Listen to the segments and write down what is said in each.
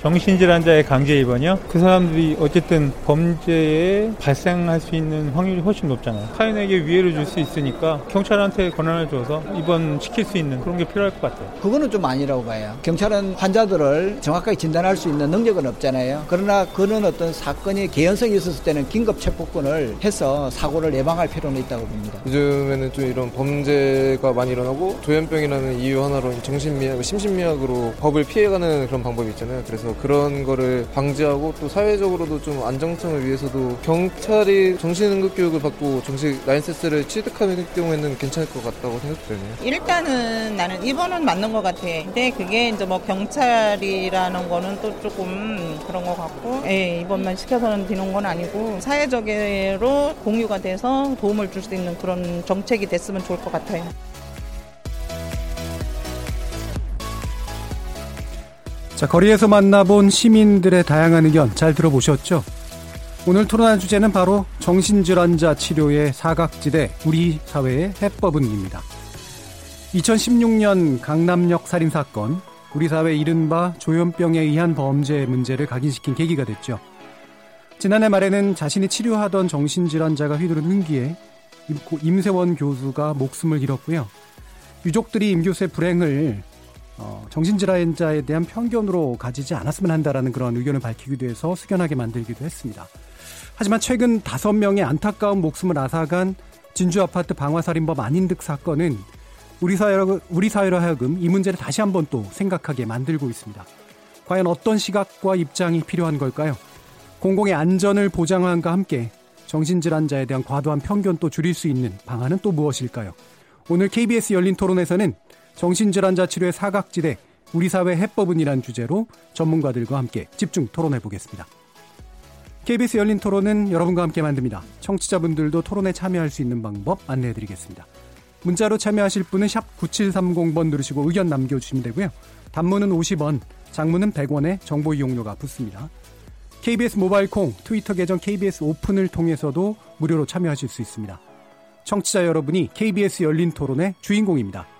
정신질 환자의 강제 입원이요? 그 사람들이 어쨌든 범죄에 발생할 수 있는 확률이 훨씬 높잖아요. 타인에게 위해를 줄 수 있으니까 경찰한테 권한을 줘서 입원 시킬 수 있는 그런 게 필요할 것 같아요. 그거는 좀 아니라고 봐요. 경찰은 환자들을 정확하게 진단할 수 있는 능력은 없잖아요. 그러나 그는 어떤 사건이 개연성이 있었을 때는 긴급 체포권을 해서 사고를 예방할 필요는 있다고 봅니다. 요즘에는 좀 이런 범죄가 많이 일어나고 조현병이라는 이유 하나로 정신미약, 심신미약으로 법을 피해가는 그런 방법이 있잖아요. 그래서 그런 거를 방지하고 또 사회적으로도 좀 안정성을 위해서도 경찰이 정신응급 교육을 받고 정식 라이센스를 취득하는 경우에는 괜찮을 것 같다고 생각되네요. 일단은 나는 입원은 맞는 것 같아. 근데 그게 이제 뭐 경찰이라는 거는 또 조금 그런 것 같고, 예, 입원만 시켜서는 되는 건 아니고 사회적으로 공유가 돼서 도움을 줄 수 있는 그런 정책이 됐으면 좋을 것 같아요. 자, 거리에서 만나본 시민들의 다양한 의견 잘 들어보셨죠? 오늘 토론할 주제는 바로 정신질환자 치료의 사각지대 우리 사회의 해법은입니다. 2016년 강남역 살인 사건, 우리 사회 이른바 조현병에 의한 범죄 문제를 각인시킨 계기가 됐죠. 지난해 말에는 자신이 치료하던 정신질환자가 휘두른 흉기에 임세원 교수가 목숨을 잃었고요. 유족들이 임 교수의 불행을 어, 정신질환자에 대한 편견으로 가지지 않았으면 한다라는 그런 의견을 밝히기도 해서 숙연하게 만들기도 했습니다. 하지만 최근 다섯 명의 안타까운 목숨을 앗아간 진주 아파트 방화살인범 안인득 사건은 우리 사회로, 우리 사회로 하여금 이 문제를 다시 한번 또 생각하게 만들고 있습니다. 과연 어떤 시각과 입장이 필요한 걸까요? 공공의 안전을 보장함과 함께 정신질환자에 대한 과도한 편견 또 줄일 수 있는 방안은 또 무엇일까요? 오늘 KBS 열린 토론에서는 정신질환자 치료의 사각지대 우리 사회 해법은이란 주제로 전문가들과 함께 집중 토론해 보겠습니다. KBS 열린 토론은 여러분과 함께 만듭니다. 청취자분들도 토론에 참여할 수 있는 방법 안내해 드리겠습니다. 문자로 참여하실 분은 9730번 누르시고 의견 남겨주시면 되고요. 단문은 50원, 장문은 100원의 정보 이용료가 붙습니다. KBS 모바일 콩, 트위터 계정 KBS 오픈을 통해서도 무료로 참여하실 수 있습니다. 청취자 여러분이 KBS 열린 토론의 주인공입니다.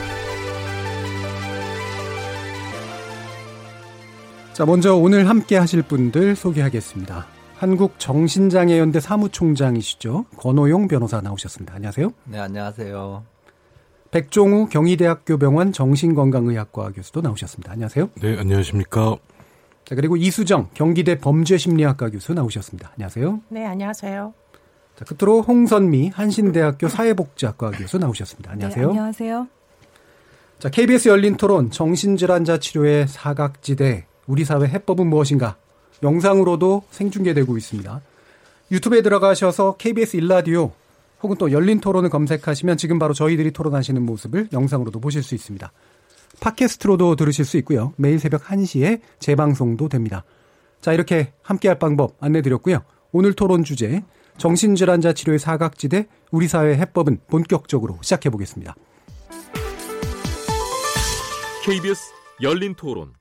자, 먼저 오늘 함께 하실 분들 소개하겠습니다. 한국 정신장애연대 사무총장이시죠. 권호용 변호사 나오셨습니다. 안녕하세요. 네, 안녕하세요. 백종우 경희대학교 병원 정신건강의학과 교수도 나오셨습니다. 안녕하세요. 네, 안녕하십니까. 자, 그리고 이수정 경기대 범죄심리학과 교수 나오셨습니다. 안녕하세요. 네, 안녕하세요. 자, 끝으로 홍선미 한신대학교 사회복지학과 교수 나오셨습니다. 안녕하세요. 네, 안녕하세요. 자, KBS 열린 토론 정신질환자 치료의 사각지대 우리 사회 해법은 무엇인가? 영상으로도 생중계되고 있습니다. 유튜브에 들어가셔서 KBS 일라디오 혹은 또 열린 토론을 검색하시면 지금 바로 저희들이 토론하시는 모습을 영상으로도 보실 수 있습니다. 팟캐스트로도 들으실 수 있고요. 매일 새벽 1시에 재방송도 됩니다. 자, 이렇게 함께할 방법 안내드렸고요. 오늘 토론 주제 정신질환자 치료의 사각지대 우리 사회 해법은 본격적으로 시작해 보겠습니다. KBS 열린 토론.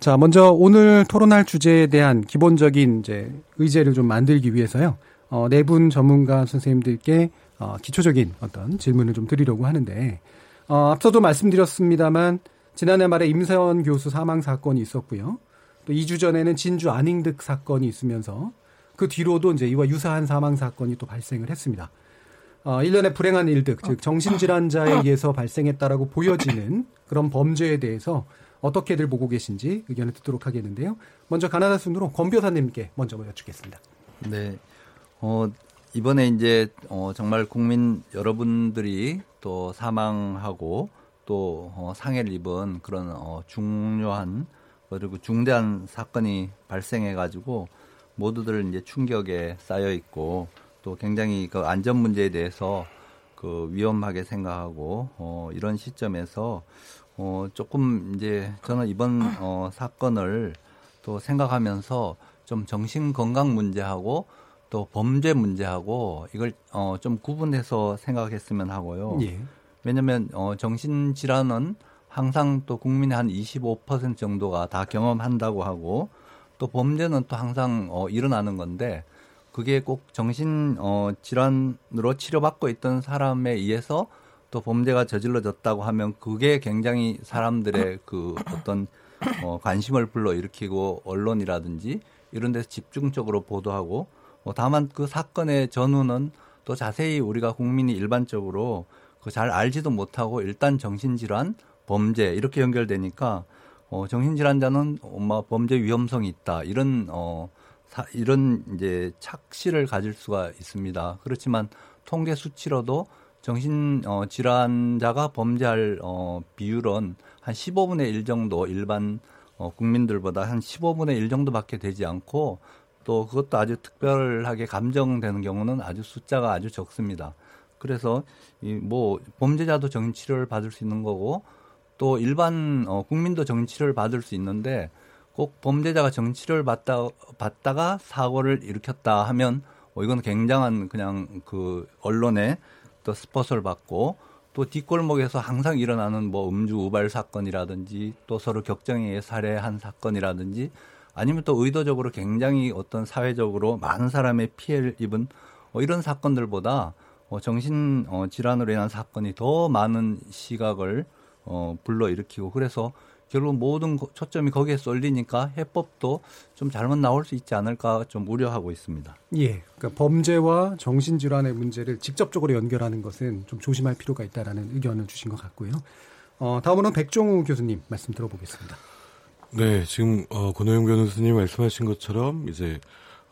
자, 먼저 오늘 토론할 주제에 대한 기본적인 이제 의제를 좀 만들기 위해서요. 어, 네 분 전문가 선생님들께 어, 기초적인 어떤 질문을 좀 드리려고 하는데 어, 앞서도 말씀드렸습니다만 지난해 말에 임세원 교수 사망 사건이 있었고요. 또 2주 전에는 진주 안인득 사건이 있으면서 그 뒤로도 이제 이와 유사한 사망 사건이 또 발생을 했습니다. 어, 일련의 불행한 일들, 즉 정신질환자에 의해서 발생했다라고 보여지는 그런 범죄에 대해서 어떻게들 보고 계신지 의견을 듣도록 하겠는데요. 먼저 가나다 순으로 권 변호사님께 먼저 여쭙겠습니다. 네. 어, 이번에 이제 어, 정말 국민 여러분들이 또 사망하고 또 어, 상해를 입은 그런 어, 중요한 그리고 중대한 사건이 발생해 가지고 모두들 이제 충격에 쌓여 있고 또 굉장히 그 안전 문제에 대해서 그 위험하게 생각하고 어 이런 시점에서 어 조금 이제 저는 이번 어 사건을 또 생각하면서 좀 정신 건강 문제하고 또 범죄 문제하고 이걸 어 좀 구분해서 생각했으면 하고요. 예. 왜냐하면 어 정신 질환은 항상 또 국민의 한 25% 정도가 다 경험한다고 하고 또 범죄는 또 항상 어 일어나는 건데 그게 꼭 정신 어 질환으로 치료받고 있던 사람에 의해서 또 범죄가 저질러졌다고 하면 그게 굉장히 사람들의 그 어떤 어 관심을 불러 일으키고 언론이라든지 이런 데서 집중적으로 보도하고 어 다만 그 사건의 전후는 또 자세히 우리가 국민이 일반적으로 그 잘 알지도 못하고 일단 정신질환, 범죄 이렇게 연결되니까 어 정신질환자는 엄마 범죄 위험성이 있다 이런 어 사, 이런 이제 착시를 가질 수가 있습니다. 그렇지만 통계 수치로도 정신 어, 질환자가 범죄할 어, 비율은 한 15분의 1 정도 일반 어, 국민들보다 한 15분의 1 정도밖에 되지 않고 또 그것도 아주 특별하게 감정되는 경우는 아주 숫자가 아주 적습니다. 그래서 이 뭐 범죄자도 정신 치료를 받을 수 있는 거고 또 일반 어, 국민도 정신 치료를 받을 수 있는데 꼭 범죄자가 정신 치료를 받다 받다가 사고를 일으켰다 하면 어, 이건 굉장한 그냥 그 언론에 또 스포츠를 받고 또 뒷골목에서 항상 일어나는 뭐 음주 우발 사건이라든지 또 서로 격정에 의해 살해한 사건이라든지 아니면 또 의도적으로 굉장히 어떤 사회적으로 많은 사람의 피해를 입은 어, 이런 사건들보다 어, 정신 어, 질환으로 인한 사건이 더 많은 시각을 어, 불러 일으키고 그래서 결국 모든 초점이 거기에 쏠리니까 해법도 좀 잘못 나올 수 있지 않을까 좀 우려하고 있습니다. 예. 그러니까 범죄와 정신질환의 문제를 직접적으로 연결하는 것은 좀 조심할 필요가 있다라는 의견을 주신 것 같고요. 어, 다음으로는 백종우 교수님 말씀 들어보겠습니다. 네, 지금 어, 권호영 변호사님 말씀하신 것처럼 이제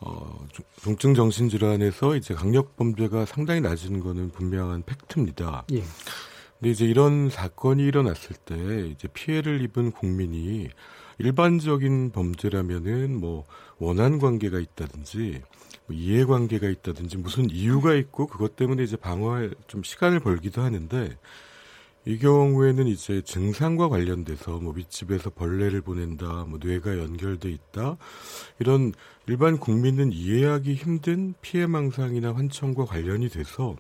어, 중증 정신질환에서 이제 강력 범죄가 상당히 낮은 거는 분명한 팩트입니다. 예. 근데 이제 이런 사건이 일어났을 때 이제 피해를 입은 국민이 일반적인 범죄라면은 뭐 원한 관계가 있다든지 뭐 이해 관계가 있다든지 무슨 이유가 있고 그것 때문에 이제 방어할 좀 시간을 벌기도 하는데 이 경우에는 이제 증상과 관련돼서 뭐 윗집에서 벌레를 보낸다, 뭐 뇌가 연결돼 있다 이런 일반 국민은 이해하기 힘든 피해망상이나 환청과 관련이 돼서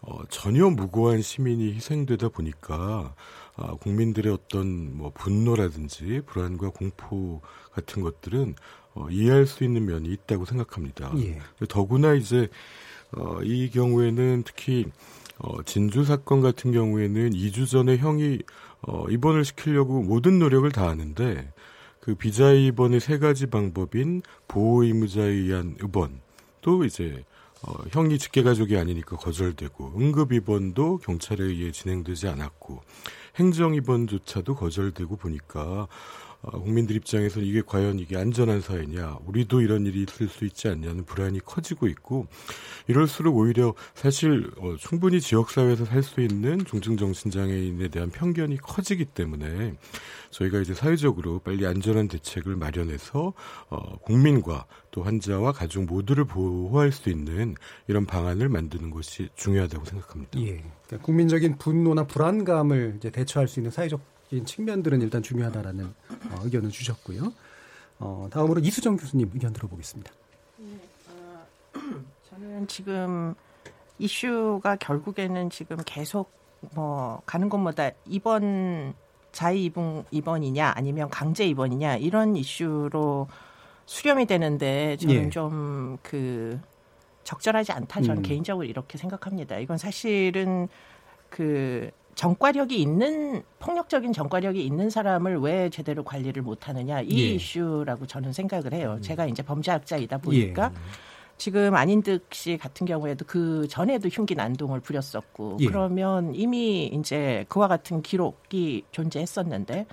어, 전혀 무고한 시민이 희생되다 보니까 아, 국민들의 어떤 뭐 분노라든지 불안과 공포 같은 것들은 어, 이해할 수 있는 면이 있다고 생각합니다. 예. 더구나 이제 어, 이 경우에는 특히 어, 진주 사건 같은 경우에는 2주 전에 형이 어, 입원을 시키려고 모든 노력을 다하는데 그 비자 입원의 세 가지 방법인 보호 의무자에 의한 입원 또 이제 어, 형이 직계가족이 아니니까 거절되고 응급 입원도 경찰에 의해 진행되지 않았고 행정 입원조차도 거절되고 보니까 어, 국민들 입장에서 이게 과연 이게 안전한 사회냐, 우리도 이런 일이 있을 수 있지 않냐는 불안이 커지고 있고, 이럴수록 오히려 사실 어, 충분히 지역 사회에서 살 수 있는 중증 정신장애인에 대한 편견이 커지기 때문에 저희가 이제 사회적으로 빨리 안전한 대책을 마련해서 어, 국민과 또 환자와 가족 모두를 보호할 수 있는 이런 방안을 만드는 것이 중요하다고 생각합니다. 예. 그러니까 국민적인 분노나 불안감을 이제 대처할 수 있는 사회적 측면들은 일단 중요하다라는 어, 의견을 주셨고요. 어, 다음으로 이수정 교수님 의견 들어보겠습니다. 네, 어, 저는 지금 이슈가 결국에는 지금 계속 뭐 가는 곳마다 입원 자의 입원 입원이냐 아니면 강제 입원이냐 이런 이슈로 수렴이 되는데 저는 예. 좀그 적절하지 않다 저는 음. 개인적으로 이렇게 생각합니다. 이건 사실은 그 정과력이 있는 폭력적인 정과력이 있는 사람을 왜 제대로 관리를 못하느냐 이 예. 음. 이슈라고 저는 생각을 해요. 제가 이제 범죄학자이다 보니까 예. 지금 안인득 씨 같은 경우에도 그 전에도 흉기 난동을 부렸었고 예. 그러면 이미 이제 그와 같은 기록이 존재했었는데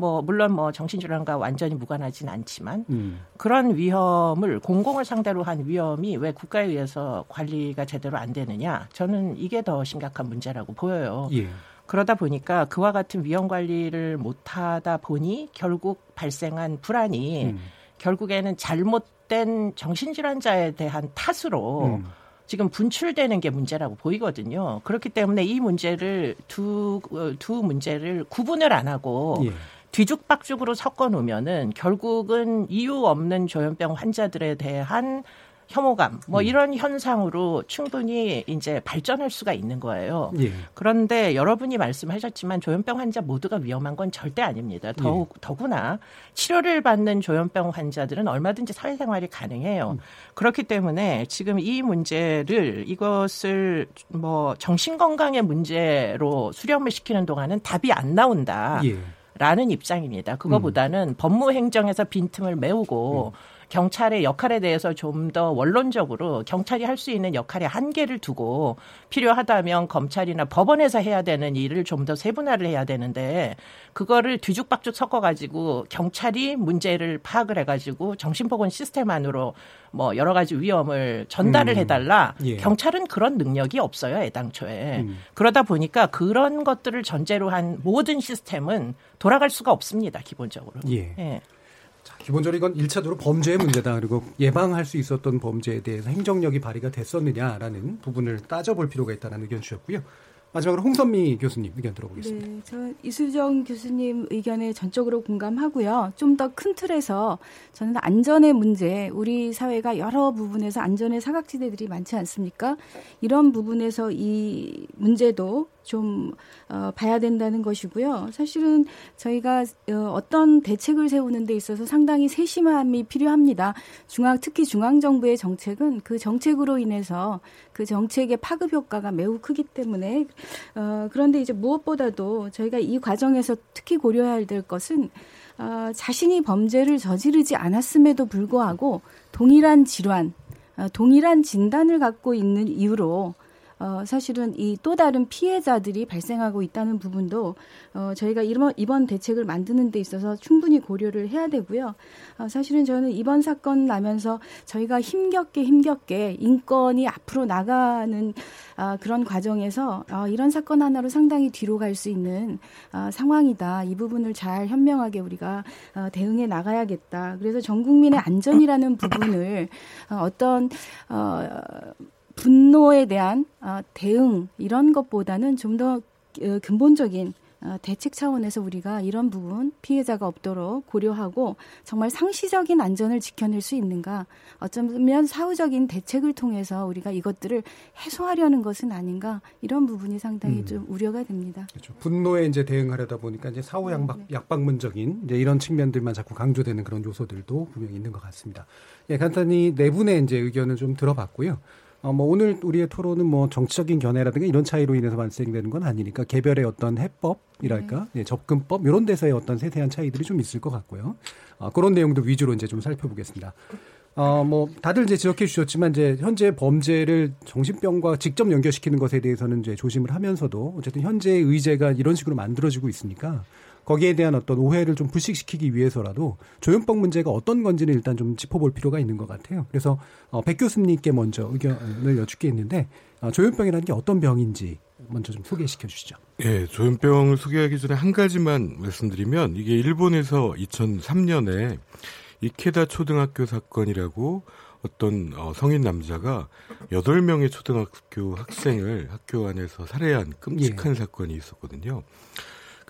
뭐 물론 뭐 정신질환과 완전히 무관하진 않지만 음. 그런 위험을 공공을 상대로 한 위험이 왜 국가에 의해서 관리가 제대로 안 되느냐 저는 이게 더 심각한 문제라고 보여요. 예. 그러다 보니까 그와 같은 위험 관리를 못하다 보니 결국 발생한 불안이 음. 결국에는 잘못 잘못된 정신질환자에 대한 탓으로 음. 지금 분출되는 게 문제라고 보이거든요. 그렇기 때문에 이 문제를 두, 어, 두 문제를 구분을 안 하고 예. 뒤죽박죽으로 섞어 놓으면은 결국은 이유 없는 조현병 환자들에 대한 혐오감 뭐 이런 현상으로 충분히 이제 발전할 수가 있는 거예요. 예. 그런데 여러분이 말씀하셨지만 조현병 환자 모두가 위험한 건 절대 아닙니다. 더욱 더구나 치료를 받는 조현병 환자들은 얼마든지 사회생활이 가능해요. 그렇기 때문에 지금 이 문제를 이것을 뭐 정신 건강의 문제로 수렴을 시키는 동안은 답이 안 나온다. 예. 라는 입장입니다. 그거보다는 법무행정에서 빈틈을 메우고 경찰의 역할에 대해서 좀 더 원론적으로 경찰이 할 수 있는 역할의 한계를 두고 필요하다면 검찰이나 법원에서 해야 되는 일을 좀 더 세분화를 해야 되는데 그거를 뒤죽박죽 섞어가지고 경찰이 문제를 파악을 해가지고 정신보건 시스템 안으로 뭐 여러 가지 위험을 전달을 음. 해달라. 예. 경찰은 그런 능력이 없어요 애당초에. 음. 그러다 보니까 그런 것들을 전제로 한 모든 시스템은 돌아갈 수가 없습니다 기본적으로. 예. 예. 자, 기본적으로 이건 1차적으로 범죄의 문제다. 그리고 예방할 수 있었던 범죄에 대해서 행정력이 발휘가 됐었느냐라는 부분을 따져볼 필요가 있다는 의견 주셨고요. 마지막으로 홍선미 교수님 의견 들어보겠습니다. 네, 저 이수정 교수님 의견에 전적으로 공감하고요. 좀 더 큰 틀에서 저는 안전의 문제, 우리 사회가 여러 부분에서 안전의 사각지대들이 많지 않습니까? 이런 부분에서 이 문제도 좀 어, 봐야 된다는 것이고요. 사실은 저희가 어, 어떤 대책을 세우는 데 있어서 상당히 세심함이 필요합니다. 중앙 특히 중앙 정부의 정책은 그 정책으로 인해서 그 정책의 파급 효과가 매우 크기 때문에 어, 그런데 이제 무엇보다도 저희가 이 과정에서 특히 고려해야 될 것은 어, 자신이 범죄를 저지르지 않았음에도 불구하고 동일한 질환, 어, 동일한 진단을 갖고 있는 이유로 어, 사실은 이 또 다른 피해자들이 발생하고 있다는 부분도 어, 저희가 이번, 이번 대책을 만드는 데 있어서 충분히 고려를 해야 되고요. 어, 사실은 저는 이번 사건 나면서 저희가 힘겹게 힘겹게 인권이 앞으로 나가는 아, 그런 과정에서 아, 이런 사건 하나로 상당히 뒤로 갈 수 있는 아, 상황이다. 이 부분을 잘 현명하게 우리가 어, 대응해 나가야겠다. 그래서 전 국민의 안전이라는 부분을 어, 어떤 어, 분노에 대한 어, 대응 이런 것보다는 좀 더 근본적인 어, 대책 차원에서 우리가 이런 부분 피해자가 없도록 고려하고 정말 상시적인 안전을 지켜낼 수 있는가 어쩌면 사후적인 대책을 통해서 우리가 이것들을 해소하려는 것은 아닌가 이런 부분이 상당히 음. 좀 우려가 됩니다. 그렇죠. 분노에 이제 대응하려다 보니까 이제 사후 약박, 네. 약방문적인 이제 이런 측면들만 자꾸 강조되는 그런 요소들도 분명히 있는 것 같습니다. 예, 간단히 네 분의 이제 의견을 좀 들어봤고요. 어, 뭐 오늘 우리의 토론은 뭐 정치적인 견해라든가 이런 차이로 인해서 발생되는 건 아니니까 개별의 어떤 해법이랄까, 예, 접근법 이런 데서의 어떤 세세한 차이들이 좀 있을 것 같고요. 어, 그런 내용도 위주로 이제 좀 살펴보겠습니다. 어, 뭐 다들 이제 지적해 주셨지만 이제 현재 범죄를 정신병과 직접 연결시키는 것에 대해서는 이제 조심을 하면서도 어쨌든 현재의 의제가 이런 식으로 만들어지고 있으니까 거기에 대한 어떤 오해를 좀 불식시키기 위해서라도 조현병 문제가 어떤 건지는 일단 좀 짚어볼 필요가 있는 것 같아요. 그래서 어, 백 교수님께 먼저 의견을 여쭙게 했는데 어, 조현병이라는 게 어떤 병인지 먼저 좀 소개시켜 주시죠. 예, 조현병을 소개하기 전에 한 가지만 말씀드리면 이게 일본에서 2003년에 이케다 초등학교 사건이라고 어떤 어, 성인 남자가 8명의 초등학교 학생을 학교 안에서 살해한 끔찍한 사건이 있었거든요.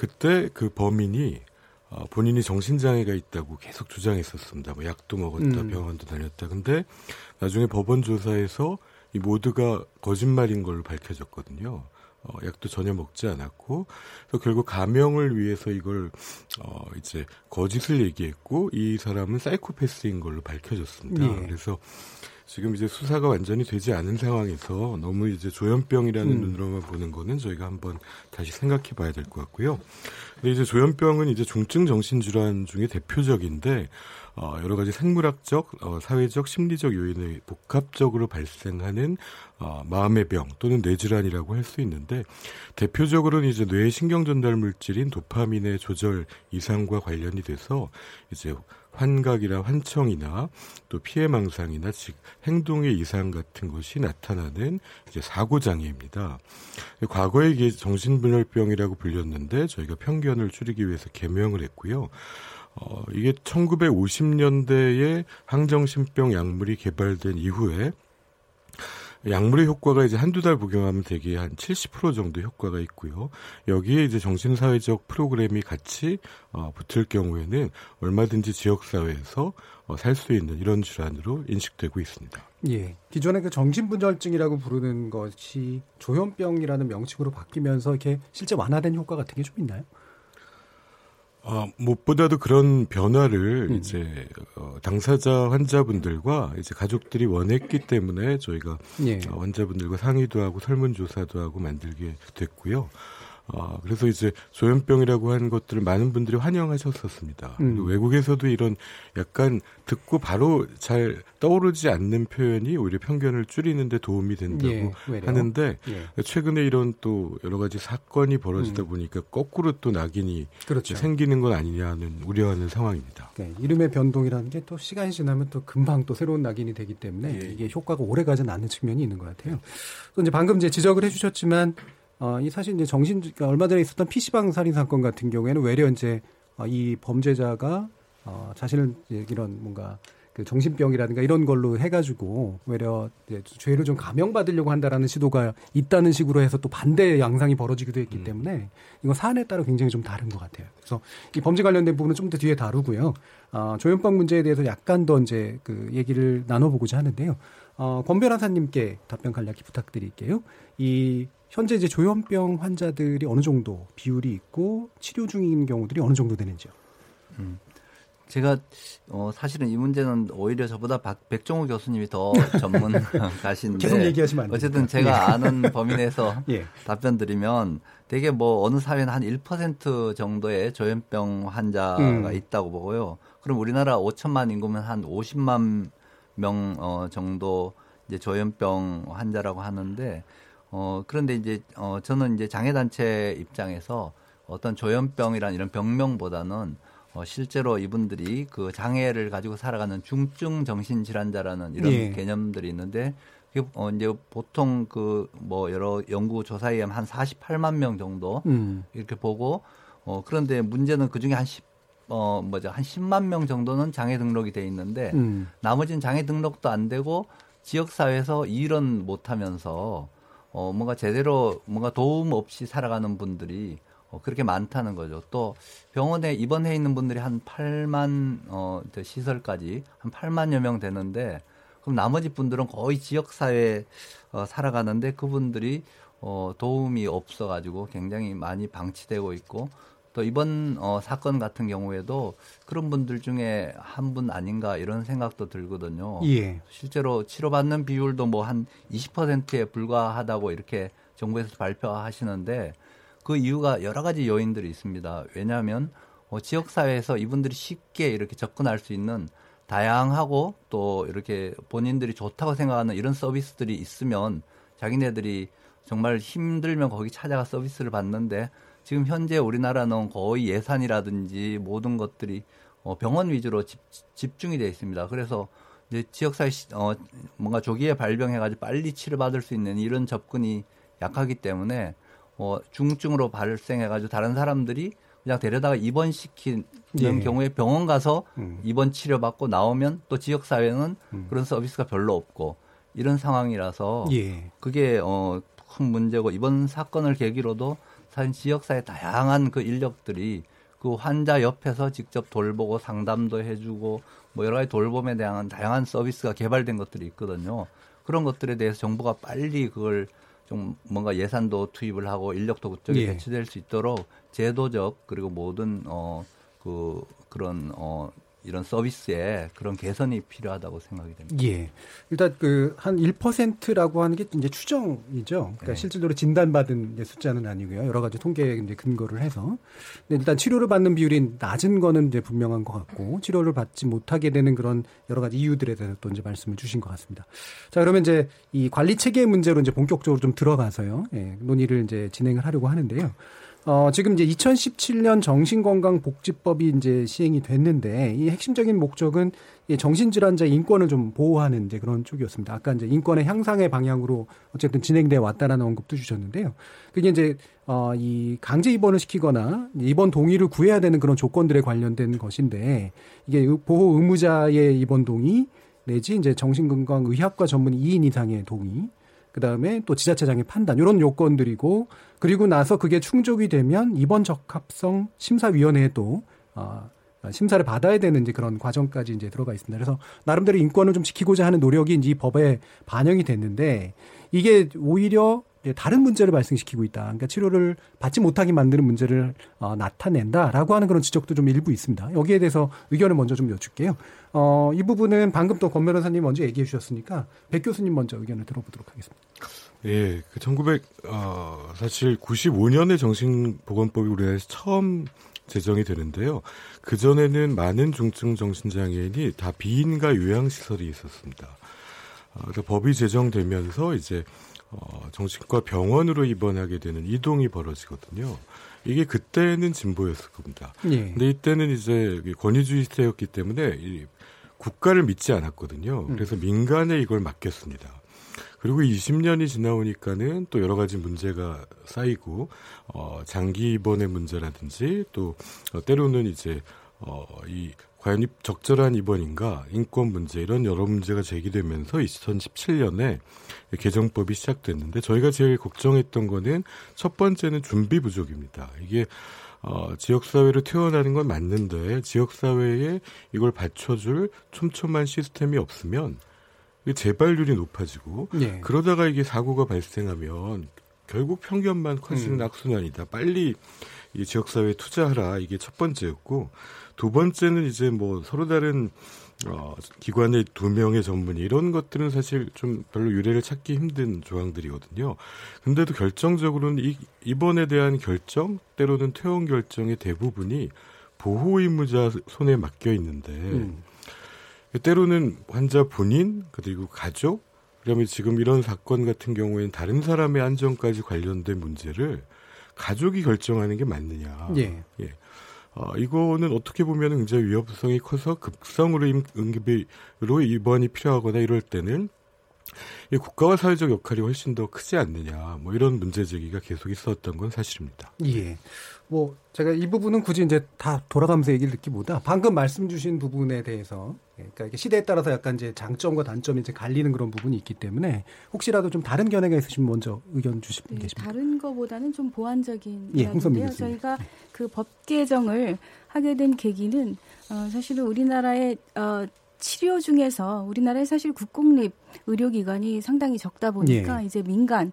그때 그 범인이 어, 본인이 정신장애가 있다고 계속 주장했었습니다. 뭐 약도 먹었다, 음. 병원도 다녔다. 근데 나중에 법원 조사에서 이 모두가 거짓말인 걸로 밝혀졌거든요. 어, 약도 전혀 먹지 않았고, 그래서 결국 가명을 위해서 이걸, 어, 이제 거짓을 얘기했고, 이 사람은 사이코패스인 걸로 밝혀졌습니다. 예. 그래서 지금 이제 수사가 완전히 되지 않은 상황에서 너무 이제 조현병이라는 음. 눈으로만 보는 거는 저희가 한번 다시 생각해 봐야 될 것 같고요. 근데 이제 조현병은 이제 중증 정신질환 중에 대표적인데, 어, 여러 가지 생물학적, 어, 사회적, 심리적 요인의 복합적으로 발생하는 어, 마음의 병 또는 뇌질환이라고 할 수 있는데 대표적으로는 이제 뇌 신경 전달 물질인 도파민의 조절 이상과 관련이 돼서 이제 환각이나 환청이나 또 피해 망상이나 즉 행동의 이상 같은 것이 나타나는 이제 사고 장애입니다. 과거에 이게 정신분열병이라고 불렸는데 저희가 편견을 줄이기 위해서 개명을 했고요. 어, 이게 1950년대에 항정신병 약물이 개발된 이후에 약물의 효과가 이제 한두 달 복용하면 되게 한70% 정도 효과가 있고요. 여기에 이제 정신사회적 프로그램이 같이 어, 붙을 경우에는 얼마든지 지역사회에서 어, 살 수 있는 이런 질환으로 인식되고 있습니다. 예. 기존의 그 정신분절증이라고 부르는 것이 조현병이라는 명칭으로 바뀌면서 이렇게 실제 완화된 효과 같은 게 좀 있나요? 어, 무엇보다도 그런 변화를 음. 이제 어, 당사자 환자분들과 이제 가족들이 원했기 때문에 저희가 예. 어, 환자분들과 상의도 하고 설문조사도 하고 만들게 됐고요. 아, 그래서 이제 조현병이라고 하는 것들을 많은 분들이 환영하셨었습니다. 음. 외국에서도 이런 약간 듣고 바로 잘 떠오르지 않는 표현이 오히려 편견을 줄이는데 도움이 된다고 예, 하는데 예. 최근에 이런 또 여러 가지 사건이 벌어지다 음. 보니까 거꾸로 또 낙인이 그렇죠. 생기는 건 아니냐는 우려하는 상황입니다. 네, 이름의 변동이라는 게 또 시간이 지나면 또 금방 또 새로운 낙인이 되기 때문에 예. 이게 효과가 오래 가지는 않는 측면이 있는 것 같아요. 또 이제 방금 이제 지적을 해주셨지만 어, 이 사실 이제 정신, 그러니까 얼마 전에 있었던 PC방 살인 사건 같은 경우에는 외려 이제 어, 이 범죄자가 어, 자신을 이런 뭔가 그 정신병이라든가 이런 걸로 해가지고 외려 이제 죄를 좀 감형받으려고 한다라는 시도가 있다는 식으로 해서 또 반대 양상이 벌어지기도 했기 음. 때문에 이건 사안에 따라 굉장히 좀 다른 것 같아요. 그래서 이 범죄 관련된 부분은 좀 더 뒤에 다루고요. 어, 조현병 문제에 대해서 약간 더 이제 그 얘기를 나눠보고자 하는데요. 어, 권 변호사님께 답변 간략히 부탁드릴게요. 이 현재 이제 조현병 환자들이 어느 정도 비율이 있고 치료 중인 경우들이 어느 정도 되는지요? 음. 제가 어 사실은 이 문제는 오히려 저보다 박, 백종호 교수님이 더 전문 가신데 계속 얘기하시면 안 어쨌든 제가 예. 아는 범위 내에서 예. 답변 드리면 되게 뭐 어느 사회는 한 1% 정도의 조현병 환자가 음. 있다고 보고요. 그럼 우리나라 5천만 인구면 한 50만 명 어, 정도 이제 조현병 환자라고 하는데 어, 그런데 이제, 어, 저는 이제 장애단체 입장에서 어떤 조현병이란 이런 병명보다는 어, 실제로 이분들이 그 장애를 가지고 살아가는 중증 정신질환자라는 이런 예. 개념들이 있는데, 어, 이제 보통 그 뭐 여러 연구 조사에 의하면 한 48만 명 정도 음. 이렇게 보고, 어, 그런데 문제는 그 중에 한 10, 어, 뭐죠, 한 10만 명 정도는 장애 등록이 돼 있는데, 음. 나머지는 장애 등록도 안 되고, 지역사회에서 일은 못 하면서, 어, 뭔가 제대로 뭔가 도움 없이 살아가는 분들이 어, 그렇게 많다는 거죠. 또 병원에 입원해 있는 분들이 한 8만 어, 시설까지 한 8만여 명 되는데 그럼 나머지 분들은 거의 지역 사회에 어, 살아가는데 그분들이 어, 도움이 없어 가지고 굉장히 많이 방치되고 있고 또 이번 어, 사건 같은 경우에도 그런 분들 중에 한 분 아닌가 이런 생각도 들거든요. 예. 실제로 치료받는 비율도 뭐 한 20%에 불과하다고 이렇게 정부에서 발표하시는데 그 이유가 여러 가지 요인들이 있습니다. 왜냐하면 어, 지역사회에서 이분들이 쉽게 이렇게 접근할 수 있는 다양하고 또 이렇게 본인들이 좋다고 생각하는 이런 서비스들이 있으면 자기네들이 정말 힘들면 거기 찾아가 서비스를 받는데 지금 현재 우리나라는 거의 예산이라든지 모든 것들이 어, 병원 위주로 집, 집중이 되어 있습니다. 그래서 이제 지역사회 어, 뭔가 조기에 발병해가지고 빨리 치료받을 수 있는 이런 접근이 약하기 때문에 어, 중증으로 발생해가지고 다른 사람들이 그냥 데려다가 입원시키는 예. 경우에 병원 가서 음. 입원 치료받고 나오면 또 지역사회는 음. 그런 서비스가 별로 없고 이런 상황이라서 예. 그게 어, 큰 문제고 이번 사건을 계기로도 사실 지역사회 다양한 그 인력들이 그 환자 옆에서 직접 돌보고 상담도 해주고 뭐 여러 가지 돌봄에 대한 다양한 서비스가 개발된 것들이 있거든요. 그런 것들에 대해서 정부가 빨리 그걸 좀 뭔가 예산도 투입을 하고 인력도 그쪽에 예. 배치될 수 있도록 제도적 그리고 모든 어 그 그런 어 이런 서비스에 그런 개선이 필요하다고 생각이 됩니다. 예. 일단 그 한 1%라고 하는 게 이제 추정이죠. 그러니까 네. 실질적으로 진단받은 숫자는 아니고요. 여러 가지 통계에 이제 근거를 해서. 근데 일단 치료를 받는 비율이 낮은 거는 이제 분명한 것 같고 치료를 받지 못하게 되는 그런 여러 가지 이유들에 대해서 또 이제 말씀을 주신 것 같습니다. 자, 그러면 이제 이 관리 체계 문제로 이제 본격적으로 좀 들어가서요. 예, 논의를 이제 진행을 하려고 하는데요. 어, 지금 이제 2017년 정신건강복지법이 이제 시행이 됐는데 이 핵심적인 목적은 이 정신질환자 인권을 좀 보호하는 이제 그런 쪽이었습니다. 아까 이제 인권의 향상의 방향으로 어쨌든 진행돼 왔다라는 언급도 주셨는데요. 그게 이제 어, 이 강제 입원을 시키거나 입원 동의를 구해야 되는 그런 조건들에 관련된 것인데 이게 보호 의무자의 입원 동의 내지 이제 정신건강 의학과 전문 2인 이상의 동의 그다음에 또 지자체장의 판단 이런 요건들이고 그리고 나서 그게 충족이 되면 입원 적합성 심사위원회에 또 어, 심사를 받아야 되는 이제 그런 과정까지 이제 들어가 있습니다. 그래서 나름대로 인권을 좀 지키고자 하는 노력이 이제 이 법에 반영이 됐는데 이게 오히려 다른 문제를 발생시키고 있다. 그러니까 치료를 받지 못하게 만드는 문제를 어, 나타낸다라고 하는 그런 지적도 좀 일부 있습니다. 여기에 대해서 의견을 먼저 좀 여쭐게요. 어, 이 부분은 방금 또 권 변호사님 먼저 얘기해 주셨으니까 백 교수님 먼저 의견을 들어보도록 하겠습니다. 예, 그 1900, 어, 사실 95년에 정신보건법이 우리나라에서 처음 제정이 되는데요. 그전에는 많은 중증 정신장애인이 다 비인가 요양시설이 있었습니다. 어, 법이 제정되면서 이제 어, 정신과 병원으로 입원하게 되는 이동이 벌어지거든요. 이게 그때는 진보였을 겁니다. 예. 근데 이때는 이제 권위주의 시대였기 때문에 이 국가를 믿지 않았거든요. 음. 그래서 민간에 이걸 맡겼습니다. 그리고 20년이 지나오니까는 또 여러 가지 문제가 쌓이고 어 장기 입원의 문제라든지 또 어, 때로는 이제 어 이 과연 적절한 입원인가 인권 문제 이런 여러 문제가 제기되면서 2017년에 개정법이 시작됐는데 저희가 제일 걱정했던 거는 첫 번째는 준비 부족입니다. 이게 어, 지역사회로 태어나는 건 맞는데 지역사회에 이걸 받쳐줄 촘촘한 시스템이 없으면 재발률이 높아지고 네. 그러다가 이게 사고가 발생하면 결국 편견만 커지는 음. 악순환이다. 빨리 이 지역사회에 투자하라. 이게 첫 번째였고 두 번째는 이제 뭐 서로 다른 어, 기관의 두 명의 전문의 이런 것들은 사실 좀 별로 유례를 찾기 힘든 조항들이거든요. 근데도 결정적으로는 이, 입원에 대한 결정, 때로는 퇴원 결정의 대부분이 보호 의무자 손에 맡겨 있는데 음. 때로는 환자 본인 그리고 가족 그러면 지금 이런 사건 같은 경우에는 다른 사람의 안전까지 관련된 문제를 가족이 결정하는 게 맞느냐. 예. 예. 어, 이거는 어떻게 보면 굉장히 위협성이 커서 급성으로 응급으로 입원이 필요하거나 이럴 때는 이 국가와 사회적 역할이 훨씬 더 크지 않느냐, 뭐 이런 문제 제기가 계속 있었던 건 사실입니다. 예. 뭐 제가 이 부분은 굳이 이제 다 돌아가면서 얘기를 듣기보다 방금 말씀 주신 부분에 대해서 예, 그러니까 이게 시대에 따라서 약간 이제 장점과 단점이 이제 갈리는 그런 부분이 있기 때문에 혹시라도 좀 다른 견해가 있으시면 먼저 의견 주시면 네, 계십니다. 다른 거보다는 좀 보완적인 예, 이야기인데요. 저희가 그법 개정을 하게 된 계기는 어, 사실은 우리나라의 어, 치료 중에서 우리나라에 사실 국공립 의료기관이 상당히 적다 보니까 예. 이제 민간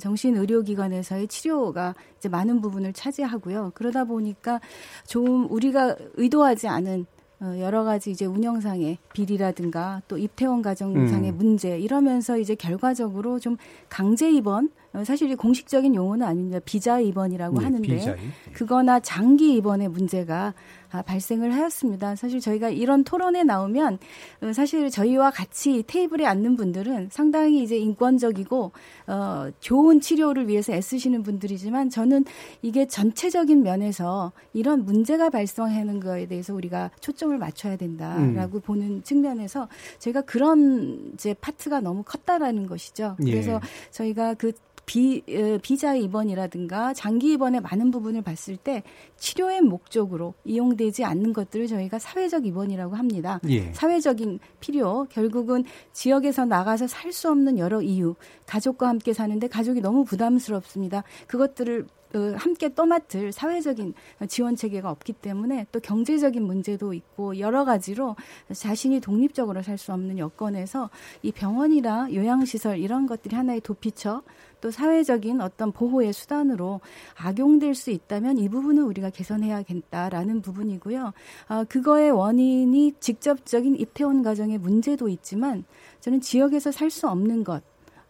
정신의료기관에서의 치료가 이제 많은 부분을 차지하고요. 그러다 보니까 좀 우리가 의도하지 않은 어, 여러 가지 이제 운영상의 비리라든가 또 입퇴원 과정상의 음. 문제 이러면서 이제 결과적으로 좀 강제 입원 어, 사실 이 공식적인 용어는 아닙니다. 비자 입원이라고 네, 하는데 비자이. 그거나 장기 입원의 문제가 아, 발생을 하였습니다. 사실 저희가 이런 토론에 나오면 어, 사실 저희와 같이 테이블에 앉는 분들은 상당히 이제 인권적이고 어, 좋은 치료를 위해서 애쓰시는 분들이지만 저는 이게 전체적인 면에서 이런 문제가 발생하는 거에 대해서 우리가 초점을 맞춰야 된다라고 음. 보는 측면에서 제가 그런 이제 파트가 너무 컸다라는 것이죠. 그래서 예. 저희가 그 비, 비자 입원이라든가 장기 입원의 많은 부분을 봤을 때 치료의 목적으로 이용되지 않는 것들을 저희가 사회적 입원이라고 합니다. 예. 사회적인 필요, 결국은 지역에서 나가서 살 수 없는 여러 이유, 가족과 함께 사는데 가족이 너무 부담스럽습니다. 그것들을 어, 함께 떠맡을 사회적인 지원 체계가 없기 때문에 또 경제적인 문제도 있고 여러 가지로 자신이 독립적으로 살 수 없는 여건에서 이 병원이나 요양시설 이런 것들이 하나의 도피처 또 사회적인 어떤 보호의 수단으로 악용될 수 있다면 이 부분은 우리가 개선해야겠다라는 부분이고요. 어, 그거의 원인이 직접적인 입퇴원 과정의 문제도 있지만 저는 지역에서 살 수 없는 것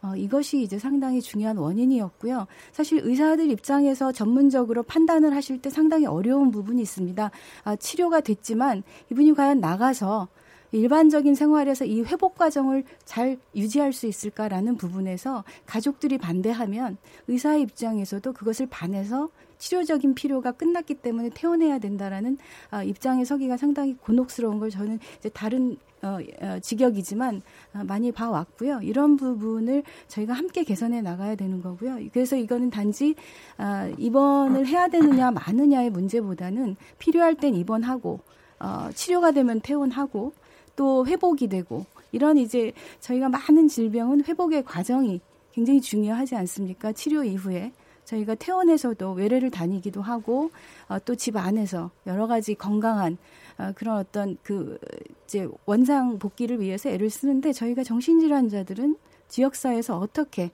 어, 이것이 이제 상당히 중요한 원인이었고요. 사실 의사들 입장에서 전문적으로 판단을 하실 때 상당히 어려운 부분이 있습니다. 아, 치료가 됐지만 이분이 과연 나가서 일반적인 생활에서 이 회복 과정을 잘 유지할 수 있을까라는 부분에서 가족들이 반대하면 의사의 입장에서도 그것을 반해서 치료적인 필요가 끝났기 때문에 퇴원해야 된다라는 아, 입장에 서기가 상당히 곤혹스러운 걸 저는 이제 다른 어, 어, 직역이지만 어, 많이 봐왔고요. 이런 부분을 저희가 함께 개선해 나가야 되는 거고요. 그래서 이거는 단지 어, 입원을 해야 되느냐 마느냐의 문제보다는 필요할 땐 입원하고 어, 치료가 되면 퇴원하고 또 회복이 되고 이런 이제 저희가 많은 질병은 회복의 과정이 굉장히 중요하지 않습니까? 치료 이후에 저희가 퇴원해서도 외래를 다니기도 하고 어, 또 집 안에서 여러 가지 건강한 어, 그런 어떤 그 이제 원상 복귀를 위해서 애를 쓰는데 저희가 정신질환자들은 지역사회에서 어떻게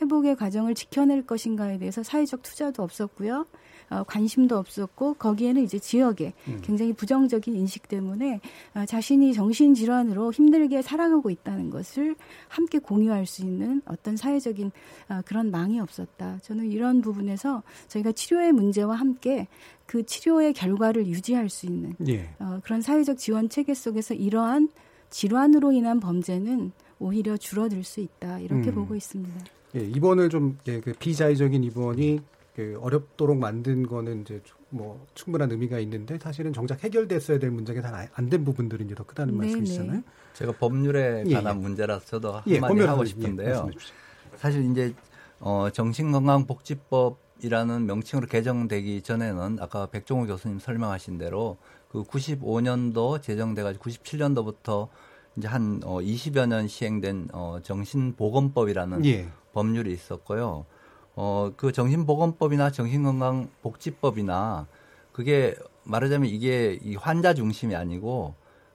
회복의 과정을 지켜낼 것인가에 대해서 사회적 투자도 없었고요. 어, 관심도 없었고 거기에는 이제 지역에 음. 굉장히 부정적인 인식 때문에 어, 자신이 정신질환으로 힘들게 살아가고 있다는 것을 함께 공유할 수 있는 어떤 사회적인 어, 그런 망이 없었다. 저는 이런 부분에서 저희가 치료의 문제와 함께 그 치료의 결과를 유지할 수 있는 예. 어, 그런 사회적 지원 체계 속에서 이러한 질환으로 인한 범죄는 오히려 줄어들 수 있다 이렇게 음. 보고 있습니다. 예, 입원을 좀 예, 그 비자의적인 입원이 그 어렵도록 만든 거는 이제 좀뭐 충분한 의미가 있는데 사실은 정작 해결됐어야 될 문제가 잘 안 된 부분들이 이제 더 크다는 네네. 말씀이시잖아요. 제가 법률에 예, 관한 예. 문제라서 저도 예, 한마디 하고 예, 싶은데요. 말씀해 주십시오. 사실 이제 어, 정신건강복지법이라는 명칭으로 개정되기 전에는 아까 백종호 교수님 설명하신 대로 그 95년도 제정돼가지고 97년도부터 이제 한 어, 20여 년 시행된 어, 정신보건법이라는 예. 법률이 있었고요. 어, 그 정신보건법이나 정신건강복지법이나 그게 말하자면 이게 이 환자 중심이 아니고